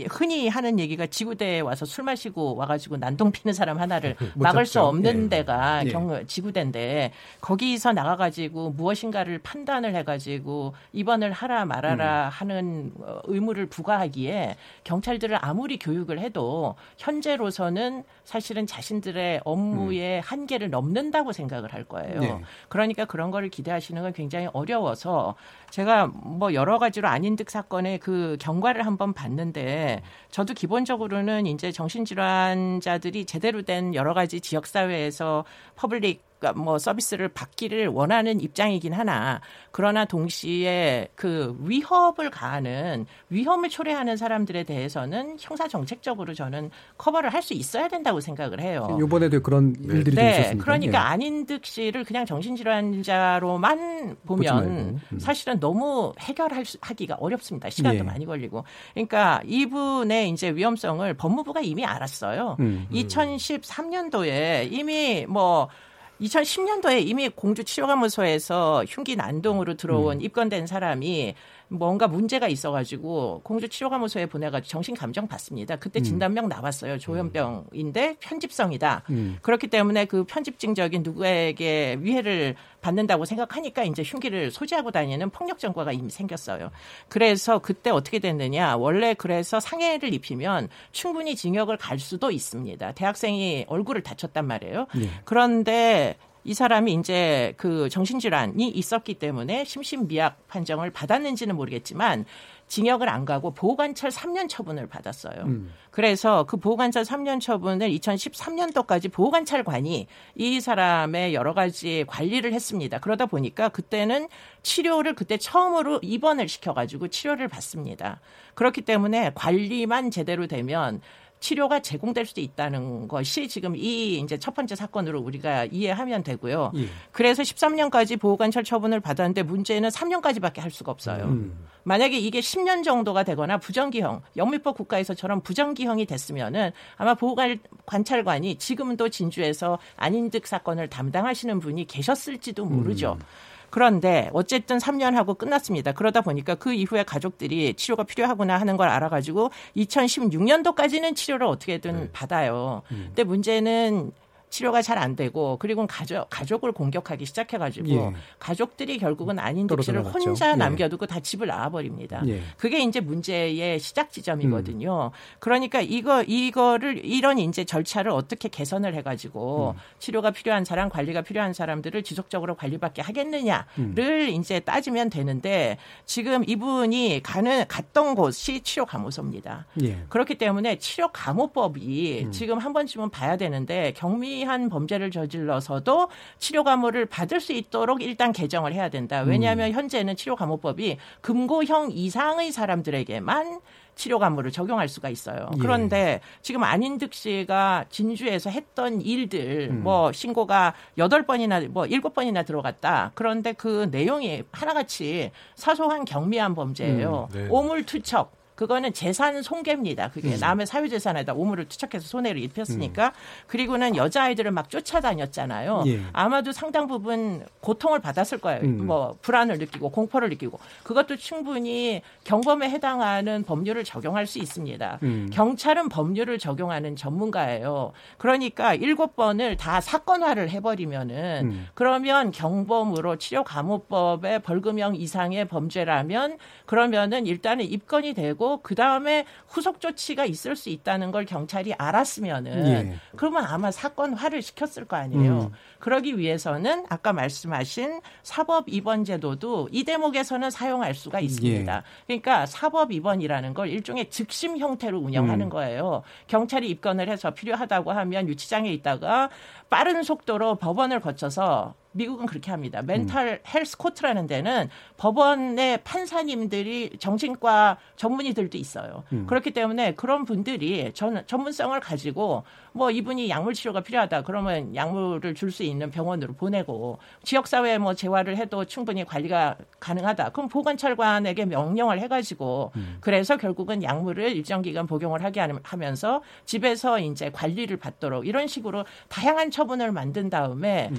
흔히 하는 얘기가 지구대에 와서 술 마시고 와가지고 난동 피는 사람 하나를 막을 수 없는 예. 데가 예. 경 지구대인데 거기서 나가가지고 무엇인가를 판단을 해가지고 입원을 하라 말아라 음. 하는 어, 의무를 부과하기에 경찰들을 아무리 교육을 해도 현재로서는 사실은 자신들의 업무에 우리의 한계를 넘는다고 생각을 할 거예요. 네. 그러니까 그런 거를 기대하시는 건 굉장히 어려워서 제가 뭐 여러 가지로 안인득 사건의 그 경과를 한번 봤는데 저도 기본적으로는 이제 정신질환자들이 제대로 된 여러 가지 지역 사회에서 public 그러니까 뭐 서비스를 받기를 원하는 입장이긴 하나 그러나 동시에 그 위협을 가하는 위험을 초래하는 사람들에 대해서는 형사 정책적으로 저는 커버를 할 수 있어야 된다고 생각을 해요. 이번에도 그런 네. 일들이 네. 있었습니다. 그러니까 예. 안인득 씨를 그냥 정신질환자로만 보면 음. 사실은 너무 해결하기가 어렵습니다. 시간도 예. 많이 걸리고. 그러니까 이분의 이제 위험성을 법무부가 이미 알았어요. 음. 2013년도에 이미 뭐 2010년도에 이미 공주 치료감호소에서 흉기 난동으로 들어온 음. 입건된 사람이 뭔가 문제가 있어가지고 공주 치료감호소에 보내가지고 정신 감정 받습니다. 그때 음. 진단명 나왔어요. 조현병인데 편집성이다. 음. 그렇기 때문에 그 편집증적인 누구에게 위해를 받는다고 생각하니까 이제 흉기를 소지하고 다니는 폭력 전과가 이미 생겼어요. 그래서 그때 어떻게 됐느냐? 원래 그래서 상해를 입히면 충분히 징역을 갈 수도 있습니다. 대학생이 얼굴을 다쳤단 말이에요. 네. 그런데 이 사람이 이제 그 정신질환이 있었기 때문에 심신미약 판정을 받았는지는 모르겠지만 징역을 안 가고 보호관찰 3년 처분을 받았어요. 음. 그래서 그 보호관찰 3년 처분을 2013년도까지 보호관찰관이 이 사람의 여러 가지 관리를 했습니다. 그러다 보니까 그때는 치료를 그때 처음으로 입원을 시켜가지고 치료를 받습니다. 그렇기 때문에 관리만 제대로 되면 치료가 제공될 수도 있다는 것이 지금 이 이제 첫 번째 사건으로 우리가 이해하면 되고요. 예. 그래서 13년까지 보호관찰 처분을 받았는데 문제는 3년까지밖에 할 수가 없어요. 음. 만약에 이게 10년 정도가 되거나 부정기형, 영미법 국가에서처럼 부정기형이 됐으면은 아마 보호관찰관이 지금도 진주에서 안인득 사건을 담당하시는 분이 계셨을지도 모르죠. 음. 그런데 어쨌든 3년 하고 끝났습니다. 그러다 보니까 그 이후에 가족들이 치료가 필요하구나 하는 걸 알아가지고 2016년도까지는 치료를 어떻게든 네. 받아요. 음. 근데 문제는 치료가 잘 안 되고 그리고 가족 가족을 공격하기 시작해가지고 예. 가족들이 결국은 떨어져 나갔죠. 혼자 예. 남겨두고 다 집을 나와버립니다. 예. 그게 이제 문제의 시작 지점이거든요. 그러니까 이거 이거를 이런 이제 절차를 어떻게 개선을 해가지고 치료가 필요한 사람, 관리가 필요한 사람들을 지속적으로 관리받게 하겠느냐를 이제 따지면 되는데 지금 이분이 가는 갔던 곳이 치료 감호소입니다. 예. 그렇기 때문에 치료 감호법이 음. 지금 한 번쯤은 봐야 되는데 경미 한 범죄를 저질러서도 치료 감호를 받을 수 있도록 일단 개정을 해야 된다. 왜냐하면 음. 현재는 치료 감호법이 금고형 이상의 사람들에게만 치료 감호를 적용할 수가 있어요. 예. 그런데 지금 안인득 씨가 진주에서 했던 일들 음. 뭐 신고가 여덟 번이나 뭐 일곱 번이나 들어갔다. 그런데 그 내용이 하나같이 사소한 경미한 범죄예요. 음, 네. 오물 투척 그거는 재산 손괴입니다. 그게 음. 남의 사유재산에다 오물을 투척해서 손해를 입혔으니까 그리고는 여자아이들을 막 쫓아다녔잖아요. 예. 아마도 상당 부분 고통을 받았을 거예요. 음. 뭐 불안을 느끼고 공포를 느끼고 그것도 충분히 경범에 해당하는 법률을 적용할 수 있습니다. 음. 경찰은 법률을 적용하는 전문가예요. 그러니까 일곱 번을 다 사건화를 해버리면은 음. 그러면 경범으로 치료 감호법의 벌금형 이상의 범죄라면 그러면은 일단은 입건이 되고 그 다음에 후속 조치가 있을 수 있다는 걸 경찰이 알았으면은 예. 그러면 아마 사건화를 시켰을 거 아니에요. 음. 그러기 위해서는 아까 말씀하신 사법 입원 제도도 이 대목에서는 사용할 수가 있습니다. 예. 그러니까 사법 입원이라는 걸 일종의 즉심 형태로 운영하는 음. 거예요. 경찰이 입건을 해서 필요하다고 하면 유치장에 있다가 빠른 속도로 법원을 거쳐서 미국은 그렇게 합니다. 멘탈 헬스 코트라는 데는 법원의 판사님들이 정신과 전문의들도 있어요. 음. 그렇기 때문에 그런 분들이 전, 전문성을 가지고 뭐 이분이 약물 치료가 필요하다 그러면 약물을 줄 수 있는 병원으로 보내고 지역 사회에 뭐 재활을 해도 충분히 관리가 가능하다. 그럼 보건찰관에게 명령을 해 가지고 그래서 결국은 약물을 일정 기간 복용을 하게 하면서 집에서 이제 관리를 받도록 이런 식으로 다양한 처분을 만든 다음에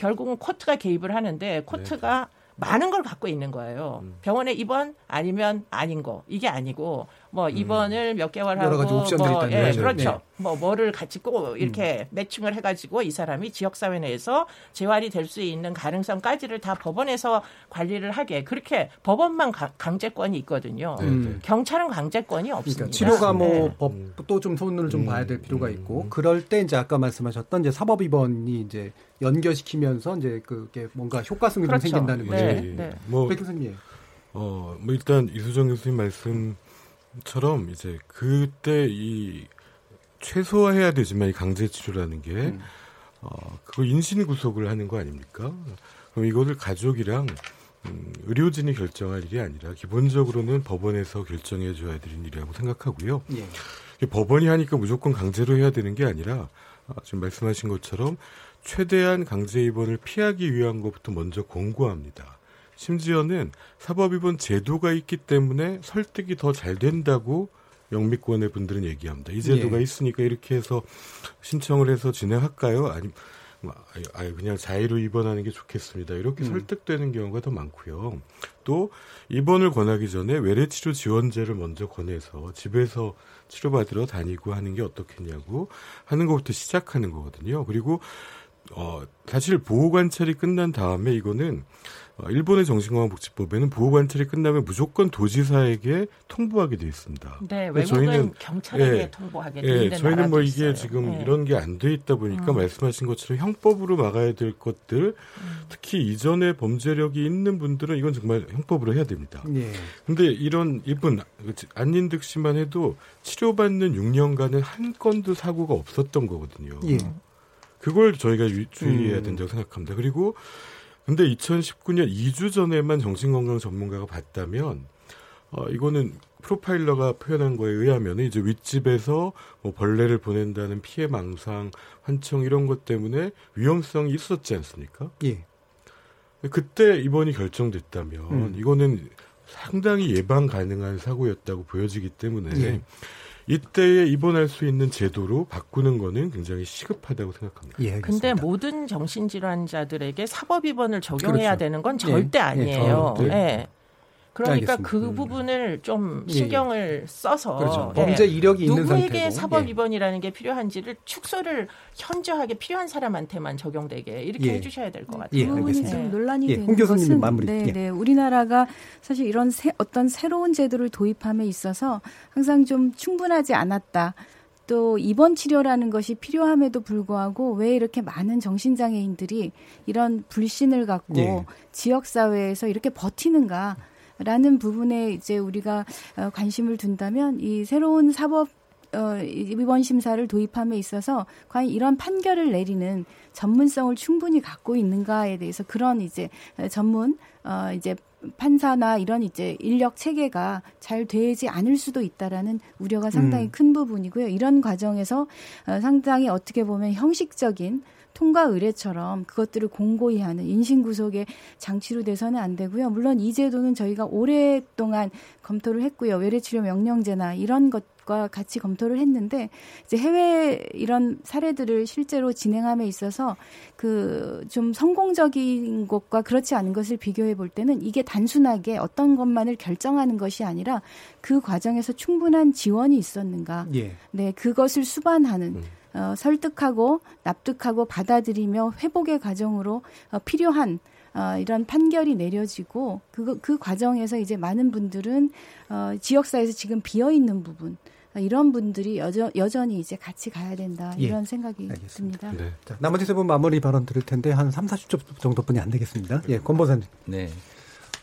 결국은 코트가 개입을 하는데 코트가 많은 걸 갖고 있는 거예요. 병원에 입원 아니면 아닌 거. 이게 아니고 뭐 입원을 몇 개월 여러 가지 하고 뭐 있다는 예. 그렇죠. 네. 뭐 뭐를 같이 꼭 이렇게 매칭을 해 가지고 이 사람이 지역 사회 내에서 재활이 될 수 있는 가능성까지를 다 법원에서 관리를 하게 그렇게 법원만 가- 강제권이 있거든요. 음. 경찰은 강제권이 없습니다. 그러니까 치료가 뭐 네. 법도 좀 손을 좀 봐야 될 필요가 음. 있고 그럴 때 이제 아까 말씀하셨던 이제 사법 입원이 이제 연결시키면서 이제 그게 뭔가 효과성이 그렇죠. 좀 생긴다는 거죠. 네, 예, 예. 네. 뭐, 백 교수님. 어, 뭐 일단 이수정 교수님 말씀 처럼 이제 그때 이 최소화해야 되지만 이 강제 치료라는 게 음. 어, 그거 인신 구속을 하는 거 아닙니까? 그럼 이거를 가족이랑 음, 의료진이 결정할 일이 아니라 기본적으로는 법원에서 결정해 줘야 되는 일이라고 생각하고요. 예. 법원이 하니까 무조건 강제로 해야 되는 게 아니라 아, 지금 말씀하신 것처럼 최대한 강제 입원을 피하기 위한 것부터 먼저 권고합니다. 심지어는 사법 입원 제도가 있기 때문에 설득이 더 잘 된다고 영미권의 분들은 얘기합니다. 이 제도가 예. 있으니까 이렇게 해서 신청을 해서 진행할까요? 아니 뭐, 아유, 그냥 자의로 입원하는 게 좋겠습니다. 이렇게 음. 설득되는 경우가 더 많고요. 또 입원을 권하기 전에 외래치료 지원제를 먼저 권해서 집에서 치료받으러 다니고 하는 게 어떻겠냐고 하는 것부터 시작하는 거거든요. 그리고 어, 사실 보호 관찰이 끝난 다음에 이거는 어, 일본의 정신건강복지법에는 보호관찰이 끝나면 무조건 도지사에게 통보하게 돼 있습니다. 네, 외국은 경찰에게 예, 통보하게 돼 예, 있는 저희는 뭐 이게 있어요. 지금 예. 이런 게 안 돼 있다 보니까 음. 말씀하신 것처럼 형법으로 막아야 될 것들, 특히 이전에 범죄력이 있는 분들은 이건 정말 형법으로 해야 됩니다. 예. 근데 이런 이분 안인득 씨만 해도 치료받는 6년간은 한 건도 사고가 없었던 거거든요. 예. 그걸 저희가 유- 주의해야 음. 된다고 생각합니다. 그리고 근데 2019년 2주 전에만 정신건강 전문가가 봤다면 어 이거는 프로파일러가 표현한 거에 의하면 이제 윗집에서 뭐 벌레를 보낸다는 피해 망상, 환청 이런 것 때문에 위험성이 있었지 않습니까? 예. 그때 입원이 결정됐다면 음. 이거는 상당히 예방 가능한 사고였다고 보여지기 때문에 예. 이때에 입원할 수 있는 제도로 바꾸는 거는 굉장히 시급하다고 생각합니다. 예, 근데 모든 정신질환자들에게 사법 입원을 적용해야 그렇죠. 되는 건 예, 절대 예, 아니에요. 절대. 예. 그러니까 알겠습니다. 그 음. 부분을 좀 예, 예. 신경을 써서 그렇죠. 예, 범죄 이력이 있는 누구에게 상태고. 사법 예. 위반이라는 게 필요한지를 축소를 현저하게 필요한 사람한테만 적용되게 이렇게 예. 해주셔야 될 것 같아요. 예, 그 부분이 알겠습니다. 좀 논란이 예, 되는 홍 교수님 것은 마무리. 네, 예. 네, 우리나라가 사실 이런 새, 어떤 새로운 제도를 도입함에 있어서 항상 좀 충분하지 않았다. 또 입원 치료라는 것이 필요함에도 불구하고 왜 이렇게 많은 정신장애인들이 이런 불신을 갖고 예. 지역 사회에서 이렇게 버티는가? 라는 부분에 이제 우리가 어, 관심을 둔다면 이 새로운 사법 어, 입원 심사를 도입함에 있어서 과연 이런 판결을 내리는 전문성을 충분히 갖고 있는가에 대해서 그런 이제 어, 전문 어 이제 판사나 이런 이제 인력 체계가 잘 되지 않을 수도 있다라는 우려가 상당히 음. 큰 부분이고요. 이런 과정에서 어, 상당히 어떻게 보면 형식적인 통과 의례처럼 그것들을 공고히 하는 인신 구속의 장치로 돼서는 안 되고요. 물론 이 제도는 저희가 오랫동안 검토를 했고요. 외래 치료 명령제나 이런 것 과 같이 검토를 했는데 이제 해외 이런 사례들을 실제로 진행함에 있어서 그 좀 성공적인 것과 그렇지 않은 것을 비교해 볼 때는 이게 단순하게 어떤 것만을 결정하는 것이 아니라 그 과정에서 충분한 지원이 있었는가. 예. 네, 그것을 수반하는 어, 설득하고 납득하고 받아들이며 회복의 과정으로 어, 필요한 어, 이런 판결이 내려지고 그, 그 과정에서 이제 많은 분들은 어, 지역사회에서 지금 비어 있는 부분 어, 이런 분들이 여전, 여전히 이제 같이 가야 된다 예, 이런 생각이 듭니다. 네. 자, 나머지 세 분 마무리 발언 들을 텐데 한 3, 40초 정도뿐이 안 되겠습니다. 예, 권보사님. 네.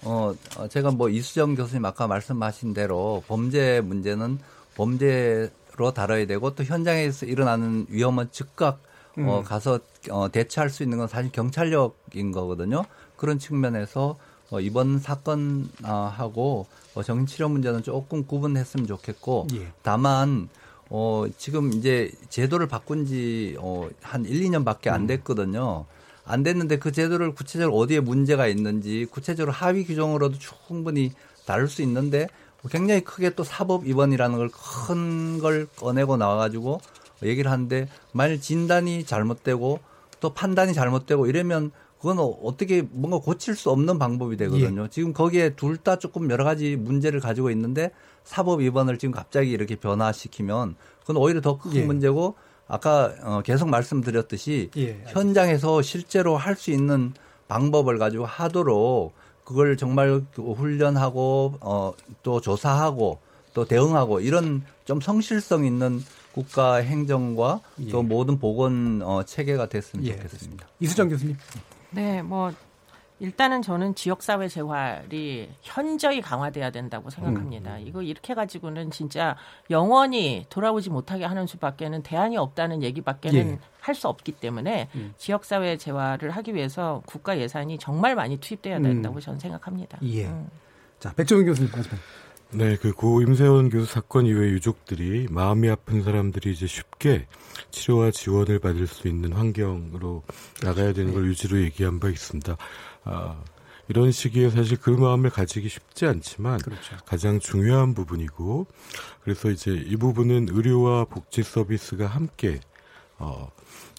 어, 어, 제가 뭐 이수정 교수님 아까 말씀하신 대로 범죄 문제는 범죄로 다뤄야 되고 또 현장에서 일어나는 위험은 즉각 어, 음. 가서 어, 대처할 수 있는 건 사실 경찰력인 거거든요. 그런 측면에서 어, 이번 사건하고 어, 정신치료 문제는 조금 구분했으면 좋겠고 예. 다만 어, 지금 이제 제도를 바꾼 지 어, 한 1, 2년밖에 음. 안 됐거든요. 안 됐는데 그 제도를 구체적으로 어디에 문제가 있는지 구체적으로 하위 규정으로도 충분히 다룰 수 있는데 굉장히 크게 또 사법 위반이라는 걸 큰 걸 꺼내고 나와가지고 얘기를 하는데 만일 진단이 잘못되고 또 판단이 잘못되고 이러면 그건 어떻게 뭔가 고칠 수 없는 방법이 되거든요. 예. 지금 거기에 둘 다 조금 여러 가지 문제를 가지고 있는데 사법 위반을 지금 갑자기 이렇게 변화시키면 그건 오히려 더큰 예. 문제고 아까 어, 계속 말씀드렸듯이 예, 현장에서 실제로 할 수 있는 방법을 가지고 하도록 그걸 정말 그 훈련하고 어, 또 조사하고 또 대응하고 이런 좀 성실성 있는 국가 행정과 또 모든 보건 어, 체계가 됐으면 예, 좋겠습니다. 이수정 교수님. 네, 뭐 일단은 저는 지역사회 재활이 현저히 강화돼야 된다고 생각합니다. 이거 이렇게 가지고는 진짜 영원히 돌아오지 못하게 하는 수밖에는 대안이 없다는 얘기밖에는 예. 할수 없기 때문에 음. 지역사회 재활을 하기 위해서 국가 예산이 정말 많이 투입돼야 된다고 저는 생각합니다. 예. 음. 자, 백종원 교수님 마지막. 네, 그 고 임세원 교수 사건 이후에 유족들이 마음이 아픈 사람들이 이제 쉽게 치료와 지원을 받을 수 있는 환경으로 나가야 되는 걸 유지로 얘기한 바 있습니다. 아, 이런 시기에 사실 그 마음을 가지기 쉽지 않지만 가장 중요한 부분이고 그래서 이제 이 부분은 의료와 복지 서비스가 함께 어,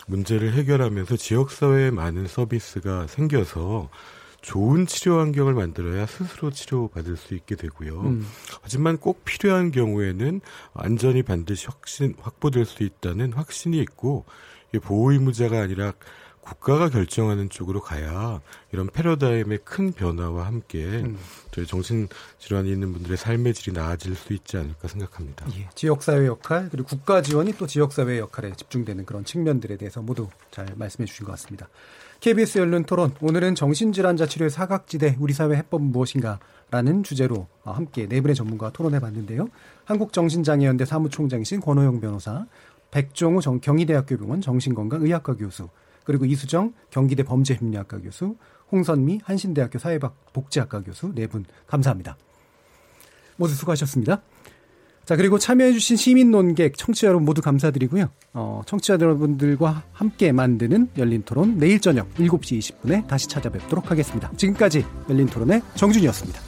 문제를 해결하면서 지역사회에 많은 서비스가 생겨서 좋은 치료 환경을 만들어야 스스로 치료받을 수 있게 되고요. 음. 하지만 꼭 필요한 경우에는 안전이 반드시 확신, 확보될 수 있다는 확신이 있고 이게 보호 의무자가 아니라 국가가 결정하는 쪽으로 가야 이런 패러다임의 큰 변화와 함께 음. 저희 정신질환이 있는 분들의 삶의 질이 나아질 수 있지 않을까 생각합니다. 예, 지역사회 역할 그리고 국가 지원이 또 지역사회 역할에 집중되는 그런 측면들에 대해서 모두 잘 말씀해 주신 것 같습니다. KBS 열린 토론 오늘은 정신질환자 치료의 사각지대 우리 사회 해법은 무엇인가 라는 주제로 어, 함께 네 분의 전문가와 토론해 봤는데요. 한국정신장애연대 사무총장이신 권호영 변호사, 백종우 정, 경희대학교 병원 정신건강의학과 교수, 그리고 이수정 경기대 범죄심리학과 교수, 홍선미 한신대학교 사회복지학과 교수 네 분 감사합니다. 모두 수고하셨습니다. 자, 그리고 참여해주신 시민 논객, 청취자 여러분 모두 감사드리고요. 어, 청취자 여러분들과 함께 만드는 열린 토론 내일 저녁 7시 20분에 다시 찾아뵙도록 하겠습니다. 지금까지 열린 토론의 정준이었습니다.